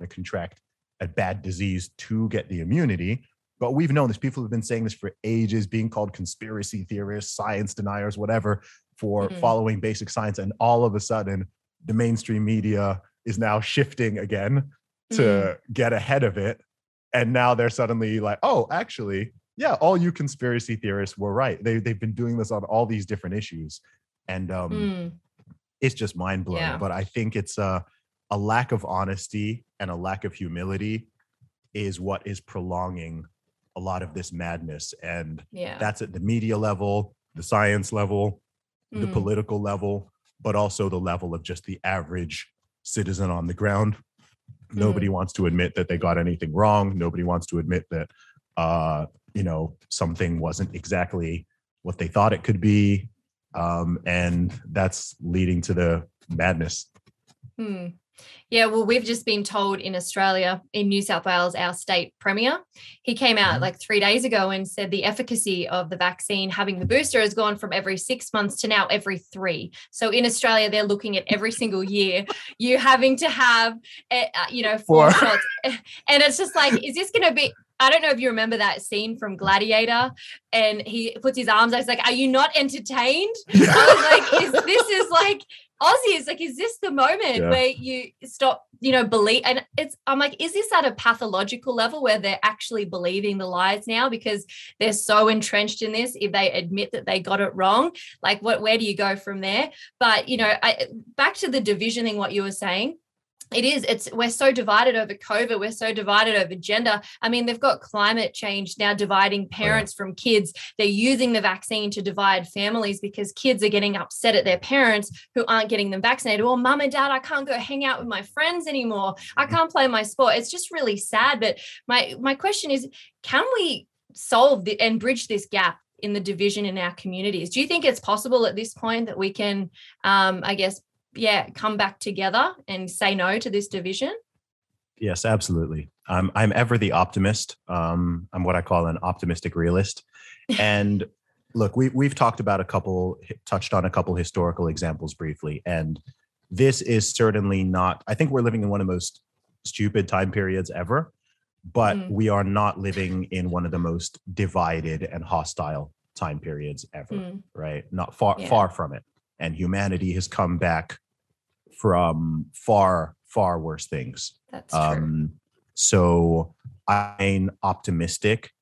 they contract a bad disease to get the immunity. But we've known this. People have been saying this for ages, being called conspiracy theorists, science deniers, whatever, for Mhm. following basic science. And all of a sudden, the mainstream media is now shifting again to Mm. get ahead of it. And now they're suddenly like, oh, actually, yeah, all you conspiracy theorists were right. They, they've been doing this on all these different issues. And um, Mm. it's just mind blowing. Yeah. But I think it's a, a lack of honesty and a lack of humility is what is prolonging a lot of this madness. And Yeah. that's at the media level, the science level, the Mm. political level, but also the level of just the average citizen on the ground. Nobody wants to admit that they got anything wrong. Nobody wants to admit that, uh, you know, something wasn't exactly what they thought it could be. Um, and that's leading to the madness. Hmm. Yeah, well, we've just been told in Australia, in New South Wales, our state premier, he came out Mhm. like three days ago and said the efficacy of the vaccine having the booster has gone from every six months to now every three. So in Australia, they're looking at every single year you having to have, eh, uh, you know, four Four. shots. And it's just like, is this going to be? I don't know if you remember that scene from Gladiator, and he puts his arms out. He's like, "Are you not entertained?" I was like, is this is like Aussies, like, is this the moment Yeah. where you stop, you know, believe? And it's, I'm like, is this at a pathological level where they're actually believing the lies now because they're so entrenched in this? If they admit that they got it wrong, like, what, where do you go from there? But, you know, I, back to the division thing, what you were saying it is it's we're so divided over covid we're so divided over gender. I mean they've got climate change now dividing parents from kids. They're using the vaccine to divide families because kids are getting upset at their parents who aren't getting them vaccinated. Well mum and dad i can't go hang out with my friends anymore. I can't play my sport. It's just really sad but my my question is can we solve the, and bridge this gap in the division in our communities? Do you think it's possible at this point that we can um i guess yeah come back together and say no to this division Yes, absolutely. I'm I'm ever the optimist. Um, I'm what I call an optimistic realist. And look, we we've talked about a couple, touched on a couple historical examples briefly, and this is certainly not. I think we're living in one of the most stupid time periods ever, but Mm. we are not living in one of the most divided and hostile time periods ever. Mm, Right? Not far Yeah. far from it. And humanity has come back from far far worse things. that's true Um, so I'm optimistic.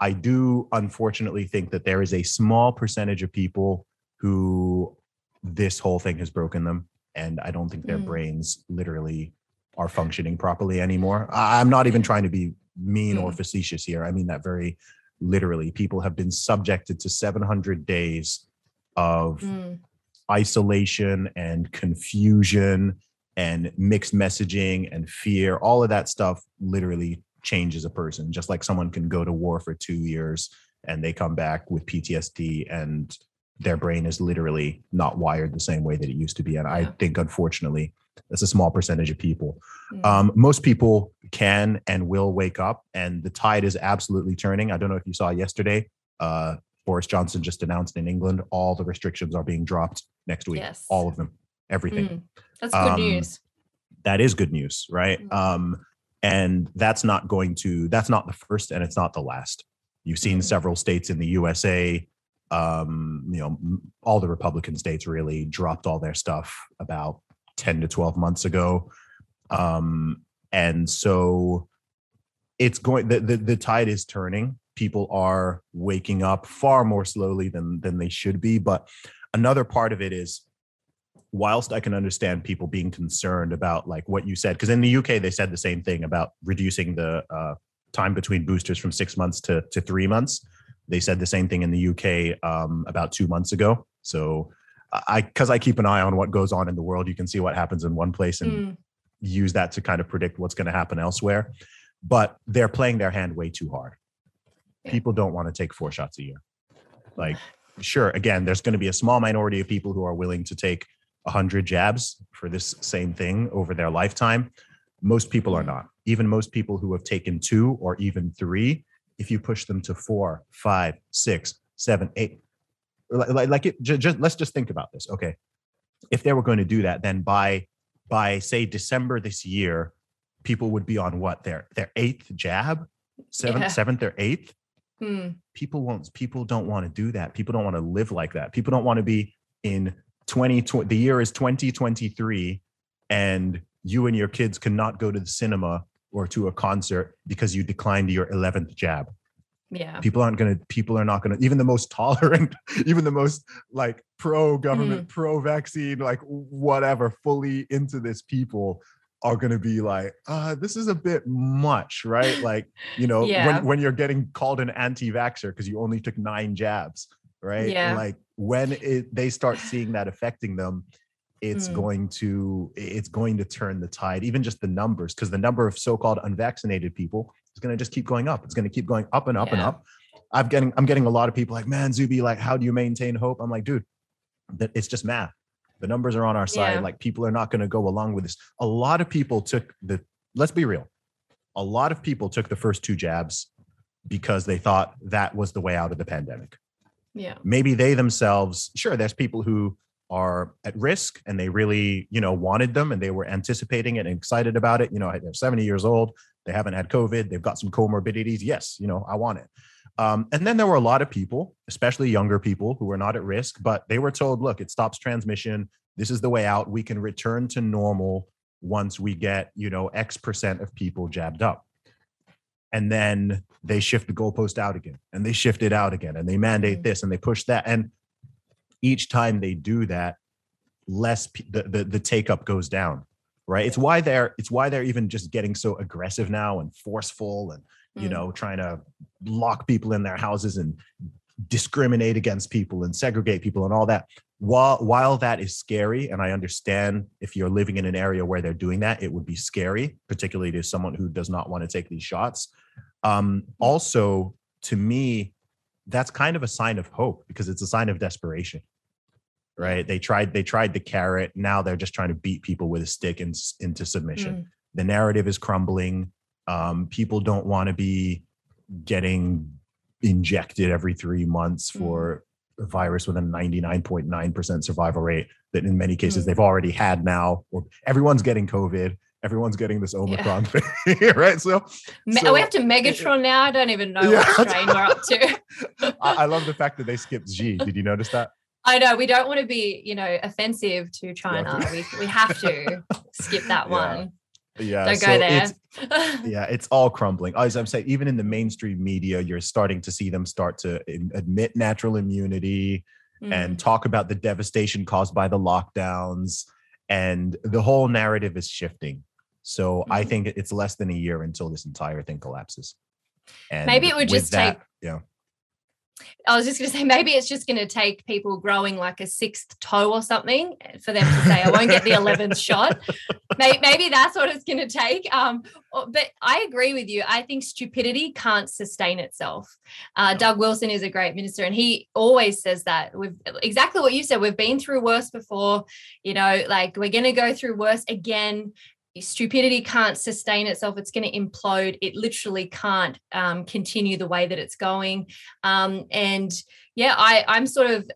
I do unfortunately think that there is a small percentage of people who this whole thing has broken them. And I don't think their Mm. brains literally are functioning properly anymore. I'm not even trying to be mean or facetious here. I mean that very literally. People have been subjected to 700 days of Mm, isolation and confusion and mixed messaging and fear all of that stuff literally changes a person just like someone can go to war for 2 years and they come back with PTSD and their brain is literally not wired the same way that it used to be and i think unfortunately that's a small percentage of people mm. um, most people can and will wake up, and the tide is absolutely turning. I don't know if you saw yesterday. Uh, Boris Johnson just announced in England all the restrictions are being dropped next week. Yes. All of them, everything. Mm, that's good um, news That is good news, right? Mm. Um, and that's not going to. That's not the first, and it's not the last. You've seen Mm. several states in the USA. Um, you know, all the Republican states really dropped all their stuff about 10 to 12 months ago. Um, and so it's going the, the the tide is turning. People are waking up far more slowly than than they should be. But another part of it is whilst I can understand people being concerned about like what you said, because in the UK they said the same thing about reducing the uh, time between boosters from six months to to three months. They said the same thing in the UK um, about two months ago. So I, because I keep an eye on what goes on in the world, you can see what happens in one place and mm. use that to kind of predict what's going to happen elsewhere. But they're playing their hand way too hard. People don't want to take four shots a year. Like, sure, again, there's going to be a small minority of people who are willing to take 100 jabs for this same thing over their lifetime. Most people are not. Even most people who have taken two or even three, if you push them to four, five, six, seven, eight, like, like it, just, just let's just think about this. Okay. If they were going to do that, then by by say December this year, people would be on what their their eighth jab, seventh, yeah. seventh or eighth. Hmm. People won't. People don't want to do that. People don't want to live like that. People don't want to be in 2020. The year is 2023, and you and your kids cannot go to the cinema or to a concert because you declined your 11th jab yeah people aren't gonna people are not gonna even the most tolerant even the most like pro government mm. pro vaccine like whatever fully into this people are going to be like, uh, this is a bit much, right? Like, you know, yeah. when, when you're getting called an anti-vaxxer because you only took nine jabs, right? Yeah. Like when it, they start seeing that affecting them, it's mm. going to it's going to turn the tide even just the numbers because the number of so-called unvaccinated people is going to just keep going up it's going to keep going up and up yeah. and up i'm getting i'm getting a lot of people like man zuby like how do you maintain hope i'm like dude that it's just math the numbers are on our side yeah. like people are not going to go along with this. A lot of people took the let's be real. A lot of people took the first two jabs because they thought that was the way out of the pandemic. Yeah. Maybe they themselves sure there's people who are at risk and they really you know wanted them and they were anticipating it and excited about it. You know they're 70 years old they haven't had covid they've got some comorbidities. Yes you know i want it um, and then there were a lot of people especially younger people who were not at risk but they were told look it stops transmission. This is the way out. We can return to normal once we get you know x percent of people jabbed up. And then they shift the goalpost out again and they shift it out again and they mandate mm. this and they push that. And each time they do that, less the, the, the take up goes down right? It's why they're it's why they're even just getting so aggressive now and forceful and you mm. know trying to lock people in their houses and discriminate against people and segregate people and all that while while that is scary and i understand if you're living in an area where they're doing that it would be scary particularly to someone who does not want to take these shots um, mm. also to me that's kind of a sign of hope because it's a sign of desperation right they tried they tried the carrot now they're just trying to beat people with a stick in, into submission mm. the narrative is crumbling um, people don't want to be getting injected every three months mm. for mm. a virus with a 99.9% survival rate that in many cases mm. they've already had now or everyone's getting covid everyone's getting this Omicron yeah. thing, right? So, so, we have to Megatron now. I don't even know yeah. what strain we're up to. I, I, love the fact that they skipped G. Did you notice that? I know we don't want to be, you know, offensive to China. Yeah. we we have to skip that one. Yeah, don't so there. It's, yeah, it's all crumbling. As I'm saying, even in the mainstream media, you're starting to see them start to admit natural immunity mm. and talk about the devastation caused by the lockdowns, and the whole narrative is shifting so mm-hmm. I think it's less than a year until this entire thing collapses. And maybe it would just that, take. Yeah. I was just going to say, maybe it's just going to take people growing like a sixth toe or something for them to say, I won't get the 11th shot. Maybe, maybe, that's what it's going to take. Um, but I agree with you. I think stupidity can't sustain itself. Uh, Doug Wilson is a great minister, and he always says that. We've exactly what you said. We've been through worse before. You know, like we're going to go through worse again stupidity can't sustain itself it's going to implode it literally can't um, continue the way that it's going um, and yeah i i'm sort of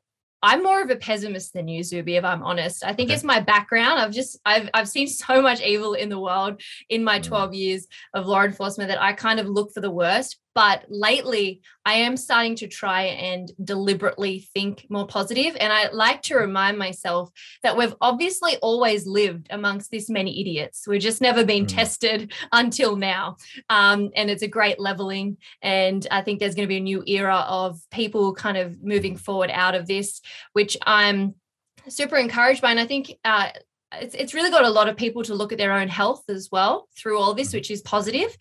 I'm more of a pessimist than you, Zuby, if I'm honest. I think okay. it's my background. I've just I've I've seen so much evil in the world in my mm. 12 years of law enforcement that I kind of look for the worst. But lately, I am starting to try and deliberately think more positive. And I like to remind myself that we've obviously always lived amongst this many idiots. We've just never been mm. tested until now. Um, and it's a great leveling. And I think there's going to be a new era of people kind of moving forward out of this, which I'm super encouraged by, and I think uh, it's it's really got a lot of people to look at their own health as well through all this, mm-hmm. which is positive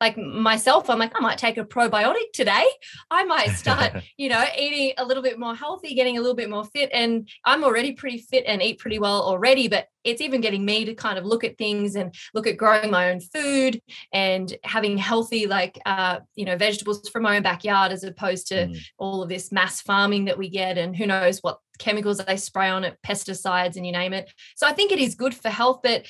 like myself i'm like i might take a probiotic today. I might start you know eating a little bit more healthy getting a little bit more fit and i'm already pretty fit and eat pretty well already but it's even getting me to kind of look at things and look at growing my own food and having healthy like uh, you know vegetables from my own backyard as opposed to mm. all of this mass farming that we get and who knows what chemicals they spray on it pesticides and you name it. So i think it is good for health but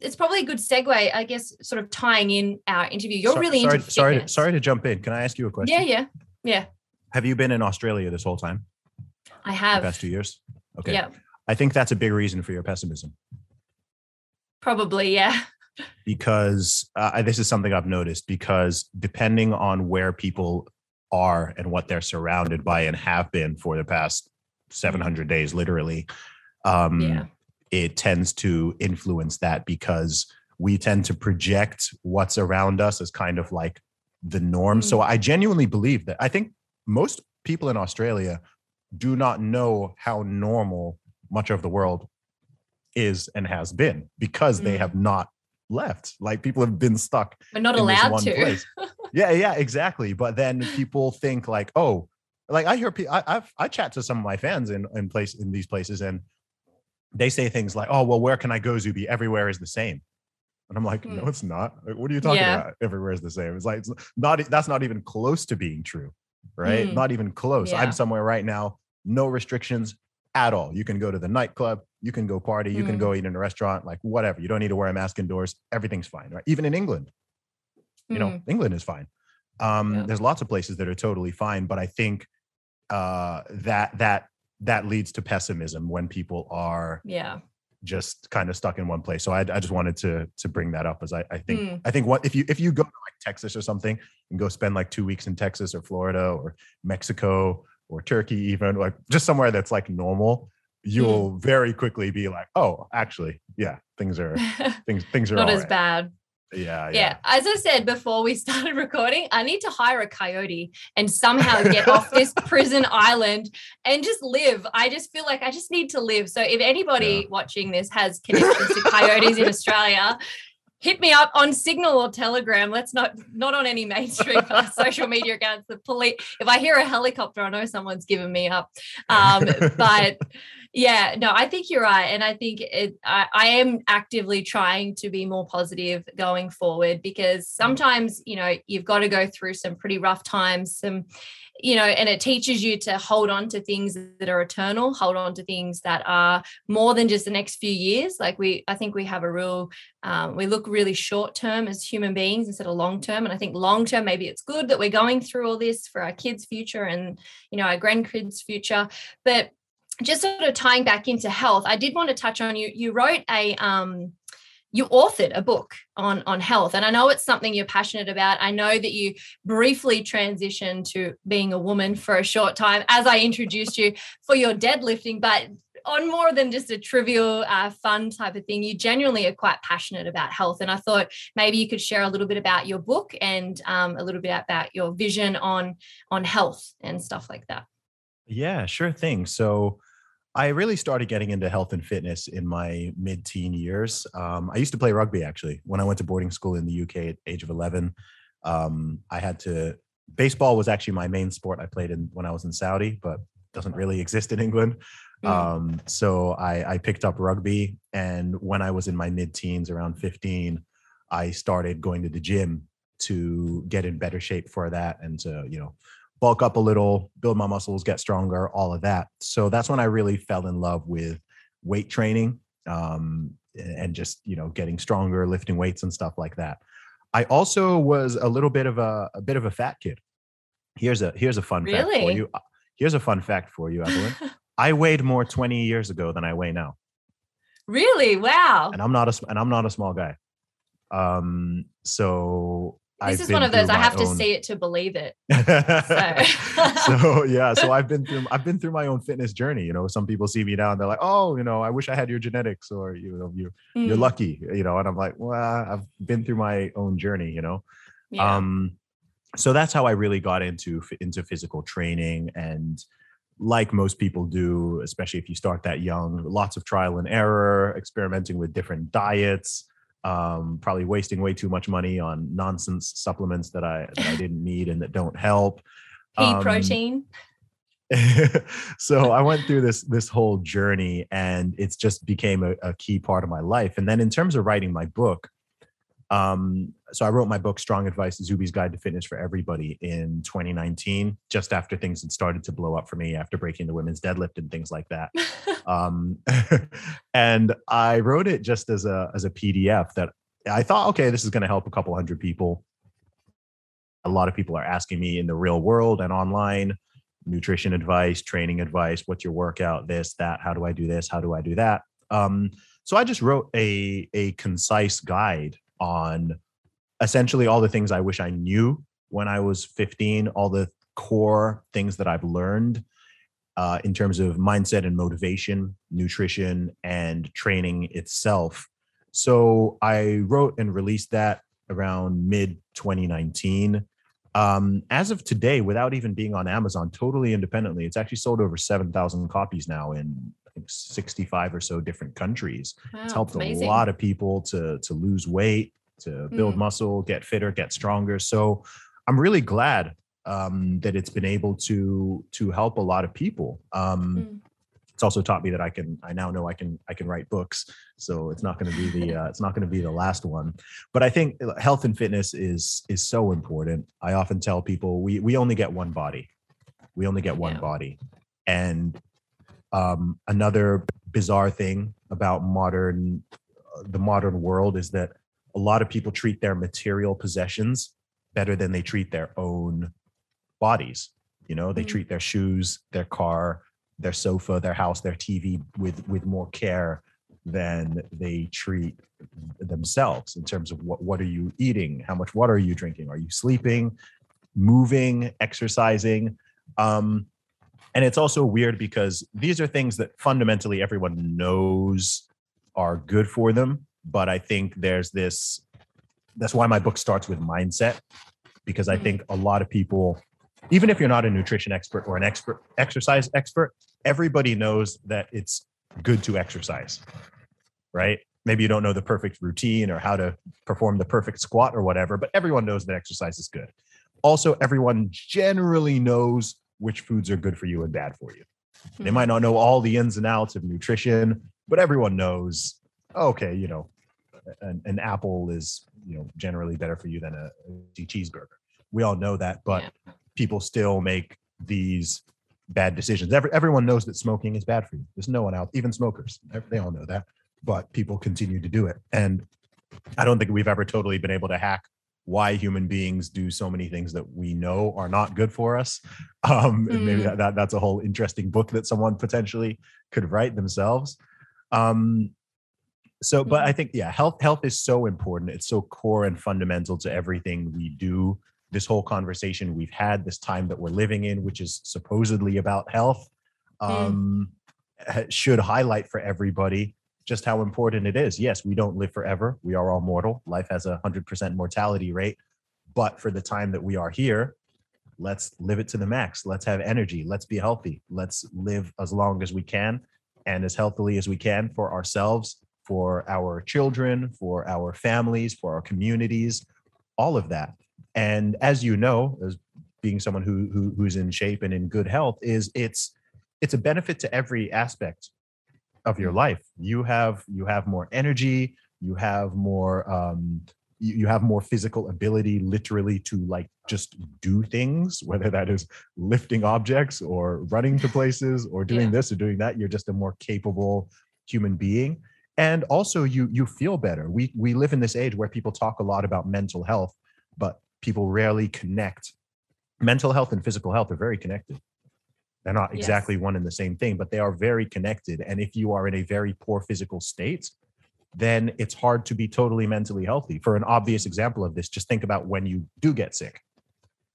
it's probably a good segue i guess sort of tying in our interview. You're really sorry sorry to, sorry to jump in. Can i ask you a question? yeah. Yeah. Yeah have you been in australia this whole time? I have. the past two years? Okay. Yeah I think that's a big reason for your pessimism. Probably, yeah. Because uh, this is something I've noticed because depending on where people are and what they're surrounded by and have been for the past 700 days, literally, um, yeah. it tends to influence that because we tend to project what's around us as kind of like the norm. Mm. So I genuinely believe that I think most people in Australia do not know how normal much of the world is and has been because mm. they have not left. Like people have been stuck. But not allowed to. yeah, yeah, exactly. But then people think like, oh, like I hear people. I, I've I chat to some of my fans in in place in these places, and they say things like, "Oh, well, where can I go, Zuby? Everywhere is the same." And I'm like, mm. no, it's not. Like, what are you talking yeah. about? Everywhere is the same. It's like it's not. That's not even close to being true, right? Mm. Not even close. Yeah. I'm somewhere right now, no restrictions, at all. You can go to the nightclub, you can go party, you mm. can go eat in a restaurant, like whatever. You don't need to wear a mask indoors. Everything's fine, right? Even in England, you know, mm. England is fine. Um, yeah. There's lots of places that are totally fine, but I think uh, that that that leads to pessimism when people are yeah just kind of stuck in one place. So I, I just wanted to to bring that up as I, I think mm. I think what if you if you go to like Texas or something and go spend like two weeks in Texas or Florida or Mexico or Turkey, even like just somewhere that's like normal, you'll mm. very quickly be like, oh, actually, yeah, things are things things are not as right. bad. Yeah, yeah, yeah. As I said before we started recording, I need to hire a coyote and somehow get off this prison island and just live. I just feel like I just need to live. So if anybody yeah. watching this has connections to coyotes in Australia, hit me up on Signal or Telegram. Let's not not on any mainstream social media accounts. The police. If I hear a helicopter, I know someone's given me up. Um, but yeah, no, I think you're right, and I think it. I, I am actively trying to be more positive going forward because sometimes you know you've got to go through some pretty rough times, some you know, and it teaches you to hold on to things that are eternal, hold on to things that are more than just the next few years. Like we, I think we have a real, um, we look really short term as human beings instead of long term. And I think long term, maybe it's good that we're going through all this for our kids' future and, you know, our grandkids' future. But just sort of tying back into health, I did want to touch on you. You wrote a, um, you authored a book on on health and i know it's something you're passionate about i know that you briefly transitioned to being a woman for a short time as i introduced you for your deadlifting but on more than just a trivial uh, fun type of thing you genuinely are quite passionate about health and i thought maybe you could share a little bit about your book and um, a little bit about your vision on on health and stuff like that yeah sure thing so I really started getting into health and fitness in my mid teen years. Um, I used to play rugby actually when I went to boarding school in the UK at age of 11. Um, I had to, baseball was actually my main sport I played in when I was in Saudi, but doesn't really exist in England. Mm. Um, so I, I picked up rugby. And when I was in my mid teens, around 15, I started going to the gym to get in better shape for that and to, you know, bulk up a little, build my muscles, get stronger, all of that. So that's when I really fell in love with weight training um, and just you know getting stronger, lifting weights and stuff like that. I also was a little bit of a, a bit of a fat kid. Here's a here's a fun really? fact for you. Uh, here's a fun fact for you, Evelyn. I weighed more 20 years ago than I weigh now. Really? Wow. And I'm not a and I'm not a small guy. Um, so this I've is one of those I have own... to see it to believe it. So. so. yeah, so I've been through I've been through my own fitness journey. You know, some people see me now and they're like, "Oh, you know, I wish I had your genetics," or you know, you mm. you're lucky. You know, and I'm like, "Well, I've been through my own journey." You know, yeah. um, so that's how I really got into into physical training and like most people do, especially if you start that young, lots of trial and error, experimenting with different diets, um, probably wasting way too much money on nonsense supplements that I, that I didn't need and that don't help. Pea Um, protein. so I went through this this whole journey, and it's just became a, a key part of my life. And then in terms of writing my book, um, so I wrote my book "Strong Advice: Zuby's Guide to Fitness for Everybody" in 2019, just after things had started to blow up for me after breaking the women's deadlift and things like that. um, and I wrote it just as a as a PDF that I thought, okay, this is going to help a couple hundred people. A lot of people are asking me in the real world and online nutrition advice, training advice, what's your workout, this, that, how do I do this, how do I do that. Um, so I just wrote a a concise guide on essentially all the things I wish I knew when I was 15, all the core things that I've learned uh, in terms of mindset and motivation, nutrition, and training itself. So I wrote and released that around mid 2019. Um, as of today, without even being on Amazon, totally independently, it's actually sold over 7,000 copies now in I think 65 or so different countries. it's helped a lot of people to to lose weight, to build Mm. muscle, get fitter, get stronger. So I'm really glad um, that it's been able to to help a lot of people. Um, Mm. It's also taught me that I can I now know I can I can write books. So it's not going to be the uh, it's not going to be the last one. But I think uh, health and fitness is is so important. I often tell people we we only get one body. We only get one Yeah. body. And um, another bizarre thing about modern uh, the modern world is that a lot of people treat their material possessions better than they treat their own bodies. You know they Mm. treat their shoes their car their sofa their house their tv with with more care than they treat themselves in terms of what what are you eating? How much water are you drinking? Are you sleeping? Moving? Exercising? Um and it's also weird because these are things that fundamentally everyone knows are good for them but i think there's this that's why my book starts with mindset because i Mm. think a lot of people even if you're not a nutrition expert or an expert exercise expert everybody knows that it's good to exercise right maybe you don't know the perfect routine or how to perform the perfect squat or whatever but everyone knows that exercise is good also everyone generally knows which foods are good for you and bad for you they Mm. might not know all the ins and outs of nutrition, but everyone knows, okay, you know, an, an apple is, you know, generally better for you than a, a cheeseburger. We all know that, but Yeah. people still make these bad decisions. Every, everyone knows that smoking is bad for you. There's no one out, even smokers, they all know that, but people continue to do it. And I don't think we've ever totally been able to hack why human beings do so many things that we know are not good for us. Um, and maybe Mm. that, that that's a whole interesting book that someone potentially could write themselves. Um, so, but I think yeah, health health is so important. It's so core and fundamental to everything we do. This whole conversation we've had, this time that we're living in, which is supposedly about health, um, ha- should highlight for everybody just how important it is. Yes, we don't live forever. We are all mortal. Life has a hundred percent mortality rate, but for the time that we are here, let's live it to the max. Let's have energy. Let's be healthy. Let's live as long as we can and as healthily as we can for ourselves, for our children, for our families, for our communities, all of that. And as you know, as being someone who, who who's in shape and in good health, is it's it's a benefit to every aspect of your life. You have you have more energy. You have more um, you, you have more physical ability, literally, to like just do things, whether that is lifting objects or running to places or doing Yeah. this or doing that. You're just a more capable human being and also you you feel better. We we live in this age where people talk a lot about mental health but people rarely connect. Mental health and physical health are very connected. They're not Yes. exactly one and the same thing but they are very connected. And if you are in a very poor physical state then it's hard to be totally mentally healthy. For an obvious example of this just think about when you do get sick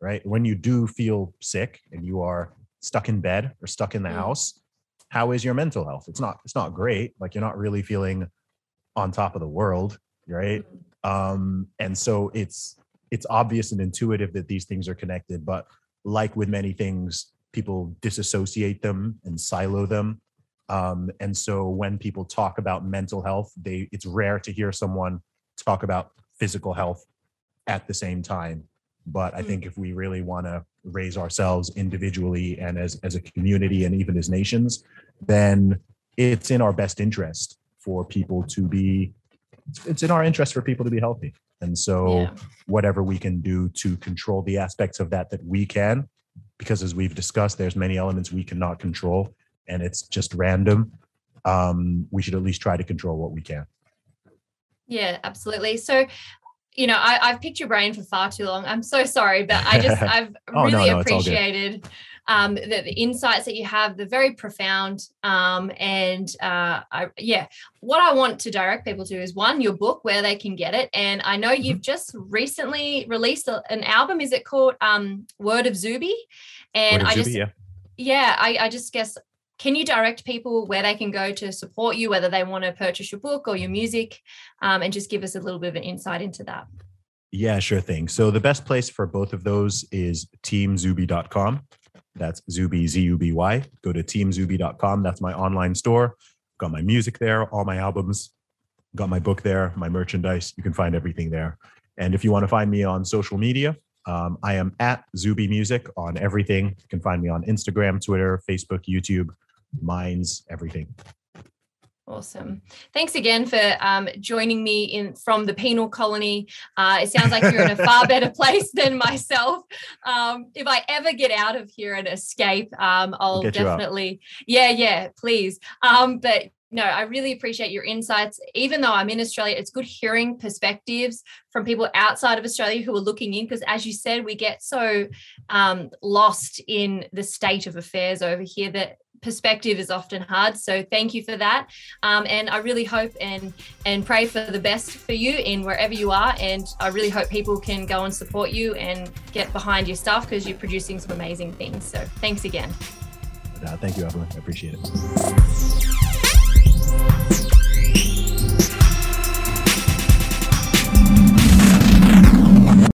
right? When you do feel sick and you are stuck in bed or stuck in the Mm. house how is your mental health it's not it's not great like you're not really feeling on top of the world right um and so it's it's obvious and intuitive that these things are connected but like with many things people disassociate them and silo them. Um, and so when people talk about mental health, they it's rare to hear someone talk about physical health at the same time. But I Mm. think if we really want to raise ourselves individually and as as a community and even as nations, then it's in our best interest for people to be it's- in our interest for people to be healthy. And so Yeah. whatever we can do to control the aspects of that that we can because as we've discussed there's many elements we cannot control and it's just random um, we should at least try to control what we can Yeah, absolutely. So, you know, I, I've picked your brain for far too long. I'm so sorry, but I just I've Oh, really no, good. appreciated um, the, the insights that you have. They're very profound. Um, and uh, I, yeah, what I want to direct people to is one, your book, where they can get it. And I know Mm-hmm. you've just recently released a- an album. Is it called um, Word of Zuby? And Word of I Zuby, just yeah. yeah, I, I just guess can you direct people where they can go to support you, whether they want to purchase your book or your music, um, and just give us a little bit of an insight into that? Yeah, sure thing. So the best place for both of those is teamzuby.com. That's Zuby, Z U B Y. Go to teamzuby.com. That's my online store. Got my music there, all my albums. Got my book there, my merchandise. You can find everything there. And if you want to find me on social media, um, I am at Zuby Music on everything. You can find me on Instagram, Twitter, Facebook, YouTube, Minds, everything. Awesome. Thanks again for um, joining me in from the penal colony. Uh, it sounds like you're in a far better place than myself. Um, if I ever get out of here and escape, um, I'll get you out. definitely, yeah, yeah, please. Um, but no, I really appreciate your insights. Even though I'm in Australia, it's good hearing perspectives from people outside of Australia who are looking in, because as you said, we get so um, lost in the state of affairs over here that perspective is often hard. So thank you for that. Um, and I really hope and and pray for the best for you in wherever you are. And I really hope people can go and support you and get behind your stuff because you're producing some amazing things. So thanks again. Uh, thank you, Evelyn. I appreciate it. Bye.